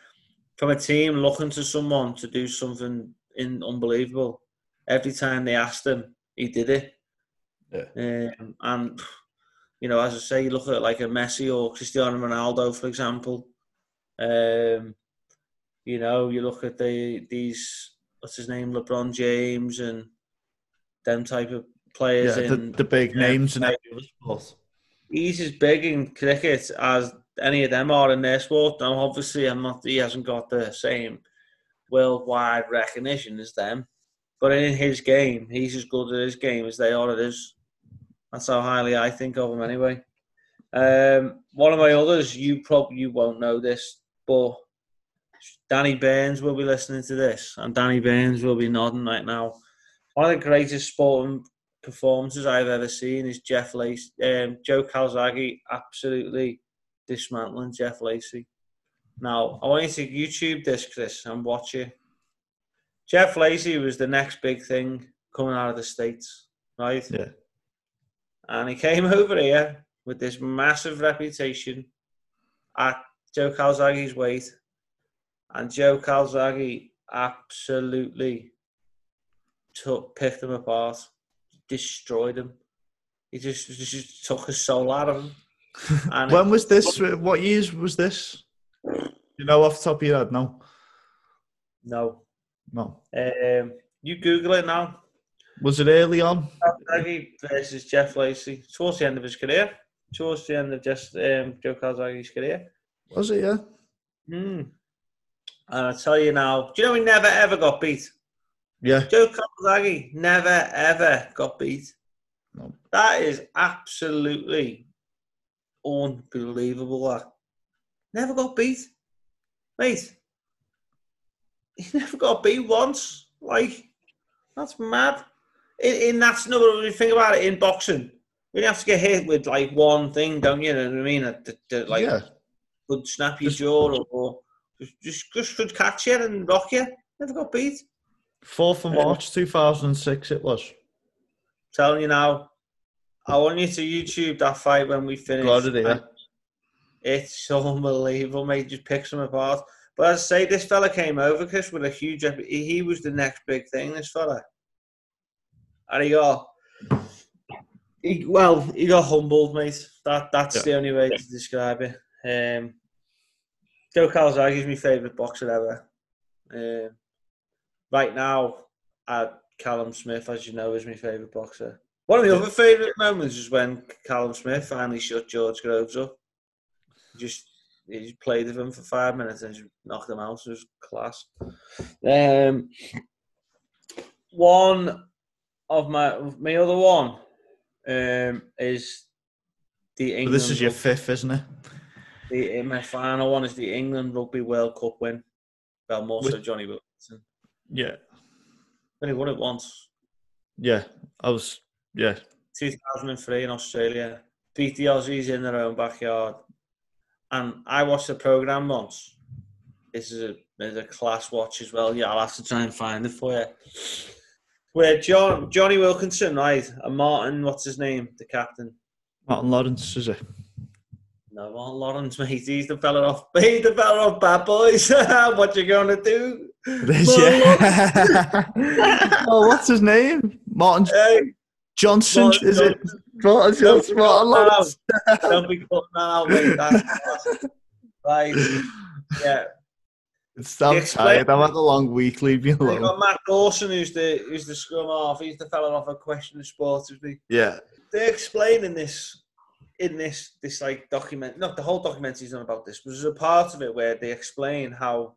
C: from a team looking to someone to do something in unbelievable. Every time they asked him, he did it.
B: Yeah.
C: Um, and you know, as I say, you look at like a Messi or Cristiano Ronaldo, for example. Um, you know, you look at the these what's his name, LeBron James, and them type of players.
B: Yeah, the,
C: in,
B: the big names in
C: like-
B: every sport.
C: he's as big in cricket as any of them are in their sport. Now, obviously, I'm not. He hasn't got the same worldwide recognition as them, but in his game, he's as good at his game as they are at his. That's how highly I think of him, anyway. Um, one of my others, you probably you won't know this, but Danny Burns will be listening to this, and Danny Burns will be nodding right now. One of the greatest sporting performances I've ever seen is Jeff Lacy, um, Joe Calzaghe absolutely dismantling Jeff Lacy. Now, I want you to YouTube this, Chris, and watch it. Jeff Lacy was the next big thing coming out of the States, right?
B: Yeah.
C: And he came over here with this massive reputation at Joe Calzaghe's weight. And Joe Calzaghe absolutely took, picked him apart, destroyed him. He just just took his soul out of him. And
B: when was this? What years was this? You know, off the top of your head, no,
C: no,
B: no.
C: um, you Google it now.
B: Was it early on?
C: Calzaghe versus Jeff Lacy towards the end of his career. Towards the end of just um, Joe Calzaghe's career.
B: Was it? Yeah.
C: Hmm. And I tell you now, do you know he never ever got beat?
B: Yeah.
C: Joe Calzaghe never ever got beat.
B: No.
C: That is absolutely unbelievable. That never got beat, mate. He never got beat once. Like that's mad. In, in that's no. When you think about it, in boxing, you have to get hit with like one thing, don't you? know what I mean? That, that- that, like
B: yeah.
C: could snap your jaw or, or just, just just could catch you and rock you. Never got beat.
B: Fourth of March, two thousand six. It was.
C: telling you now, I want you to YouTube that fight when we finish.
B: It, yeah.
C: It's so unbelievable, mate. Just picks them apart. But as I say, this fella came over, Chris, with a huge. he was the next big thing. This fella, and he got. He, well, he got humbled, mate. That that's
B: Yeah.
C: the only way to describe it. Um, Joe Calzaghe is my favourite boxer ever. Um, right now, uh, Callum Smith, as you know, is my favourite boxer. One of my other favourite moments is when Callum Smith finally shut George Groves up. He just he just played with him for five minutes and just knocked him out. It was class. Um, one of my my other one um, is the England.
B: this is your fifth, isn't it?
C: the, my final one is the England Rugby World Cup win. Well, more so
B: With-
C: Johnny Wilson.
B: Yeah.
C: Only won it once.
B: Yeah. I was. Yeah.
C: 2003 in Australia. Beat the Aussies in their own backyard. And I watched the programme once. This is a, there's a class watch as well. Yeah, I'll have to try and find it for you. Where John Johnny Wilkinson, right, and Martin, what's his name, the captain?
B: Martin Lawrence, is it?
C: No, Martin Lawrence, mate. He's the fella off. He's the fella off Bad Boys. what you gonna do?
B: This, yeah. oh, what's his name? Martin
C: Hey,
B: Johnson,
C: Martin
B: is it? Martin
C: Don't
B: Johnson, Martin Lawrence.
C: Don't be cutting that out, mate. That's, right. Yeah.
B: It's, I'm tired. I've had a long week. Leave me
C: You've
B: alone.
C: got Matt Dawson, who's the who's the scrum half. He's the fella off a question of sports, isn't he?
B: Yeah.
C: They explain in this in this this like document. Not the whole documentary's not about this, but there's a part of it where they explain how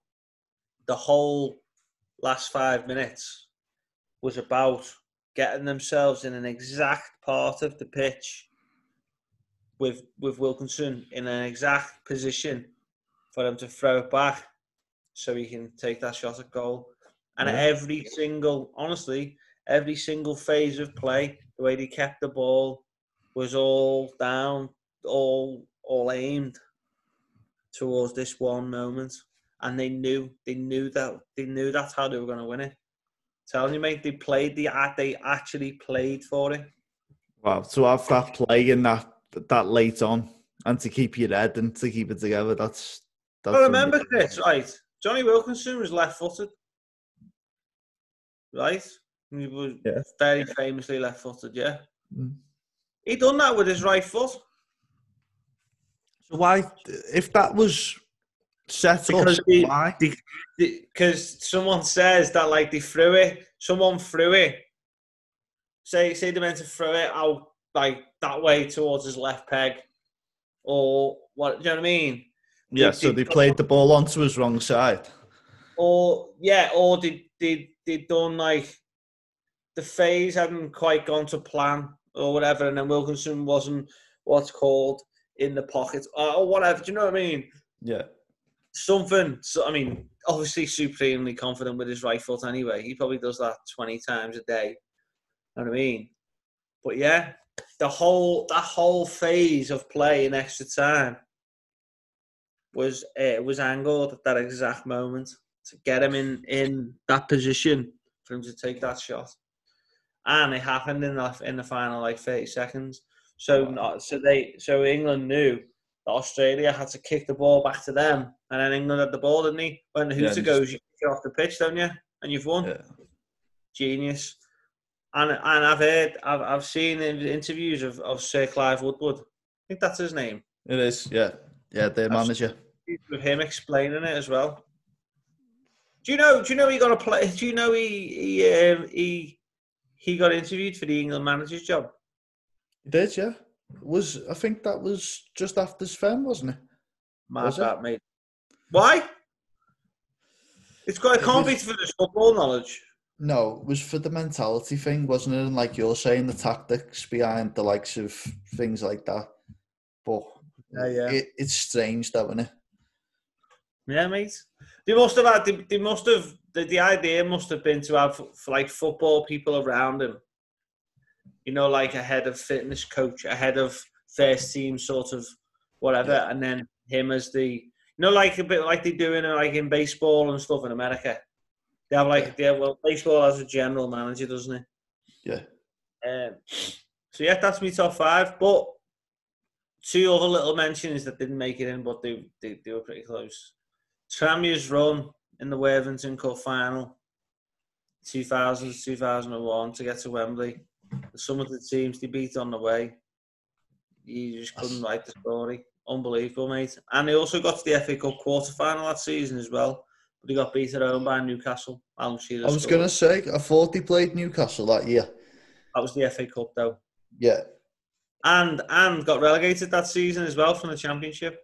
C: the whole last five minutes was about getting themselves in an exact part of the pitch with with Wilkinson in an exact position for him to throw it back so he can take that shot at goal. And
B: Yeah.
C: every single, honestly, every single phase of play, the way they kept the ball was all down, all all aimed towards this one moment. And they knew, they knew that, they knew that's how they were going to win it. Telling you, mate, they played the, act, they actually played for it.
B: Wow. To have that play and that that late on, and to keep your head and to keep it together, that's. that's
C: I remember. Chris, right? Johnny Wilkinson was left-footed, right? He was
B: Yeah.
C: very famously left-footed. Yeah,
B: Mm.
C: he done that with his right foot
B: So why, if that was set
C: because
B: up,
C: he-
B: why?
C: because someone says that like they threw it, someone threw it. Say, say they meant to throw it out like that way towards his left peg, or what? Do you know what I mean?
B: Yeah.
C: they-
B: So
C: they-
B: they played the ball onto his wrong side.
C: or yeah, or they they they done like the phase hadn't quite gone to plan or whatever, and then Wilkinson wasn't what's called in the pocket or whatever. Do you know what I mean?
B: Yeah.
C: Something. So I mean, obviously supremely confident with his right foot anyway. He probably does that twenty times a day. know what I mean? But yeah, the whole that whole phase of play in extra time was uh, was angled at that exact moment to get him in in that position for him to take that shot, and it happened in the in the final like thirty seconds. So not, so they so England knew Australia had to kick the ball back to them, and then England had the ball, didn't he? When the
B: Yeah,
C: hooter
B: just-
C: goes, you kick off the pitch, don't you? And you've won.
B: Yeah.
C: Genius. And and I've heard, I've I've seen in interviews of, of Sir Clive Woodward. I think that's his name.
B: It is, yeah, yeah, their manager.
C: With him explaining it as well. Do you know? Do you know he got a play? Do you know he he um, he he got interviewed for the England manager's job?
B: He did, yeah. Was I think that was just after Sven, wasn't it?
C: Mad was that, it? mate. Why? It's got. It can't it was, be for the football knowledge.
B: No, it was for the mentality thing, wasn't it? And like you're saying, the tactics behind the likes of things like that. But yeah, yeah. It, it's strange, though, isn't it?
C: Yeah, mate. They must have had. They, they must have. The, the idea must have been to have like football people around him. You know, like a head of fitness coach, a head of first team, sort of whatever, yeah. and then him as the. You know, like a bit like they do in like in baseball and stuff in America. They have like yeah. well, baseball has a general manager, doesn't it?
B: Yeah.
C: Um, so yeah, that's me top five. But two other little mentions that didn't make it in, but they they, they were pretty close. Tranmere's run in the Worthington Cup final, 2000 2001 to get to Wembley. Some of the teams they beat on the way, you just couldn't write the story. Unbelievable, mate. And they also got to the FA Cup quarter final that season as well, but he got beat at home by Newcastle. Alan
B: Shearer I was going to say, I thought he played Newcastle that year.
C: That was the FA Cup, though.
B: Yeah.
C: And and got relegated that season as well from the Championship.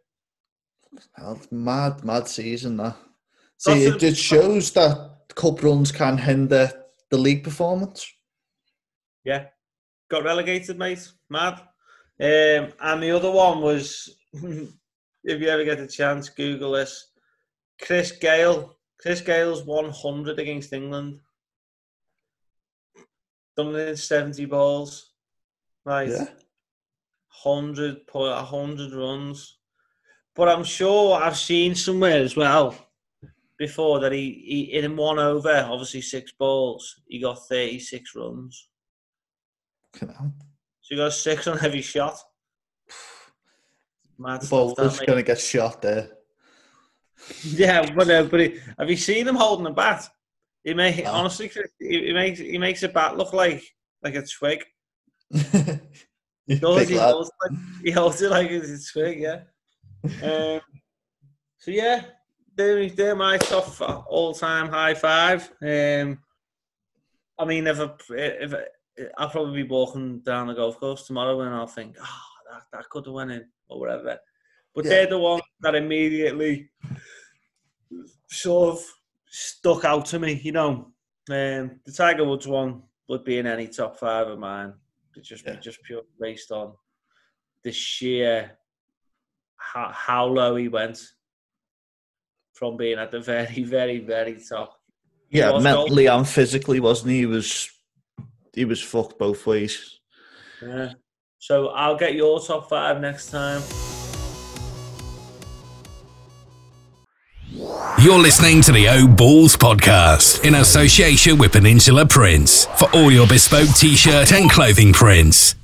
B: That's mad, mad season that. See, it, it shows that cup runs can hinder the league performance.
C: Yeah, got relegated, mate. Mad. Um, and the other one was, if you ever get a chance, Google this. Chris Gayle. Chris Gayle's 100 against England. Done in 70 balls. Right. Yeah. 100, 100 runs. But I'm sure I've seen somewhere as well before that he, he in one over, obviously six balls, he got 36 runs.
B: Come on.
C: So he got six on every shot.
B: Mad the ball was going to get shot there.
C: yeah, but, uh, but he, have you seen him holding a bat? He may honestly, he, he, makes he makes a bat look like like a twig. he, does, he, holds, like, he holds it like it's a twig, yeah. um, so yeah, they're, they're my top all-time high five. Um, I mean, if, I, if I, I'll probably be walking down the golf course tomorrow and I'll think, oh, that, that could have went in or whatever. But yeah. they're the ones that immediately sort of stuck out to me, you know. Um, the Tiger Woods one would be in any top five of mine. It just yeah. just pure based on the sheer how, how low he went from being at the very, very, very top.
B: Yeah, mentally and physically, wasn't he? He was he was fucked both ways.
C: Yeah. So I'll get your top five next time.
A: You're listening to the O Balls podcast in association with Peninsula Prints for all your bespoke t shirt and clothing prints.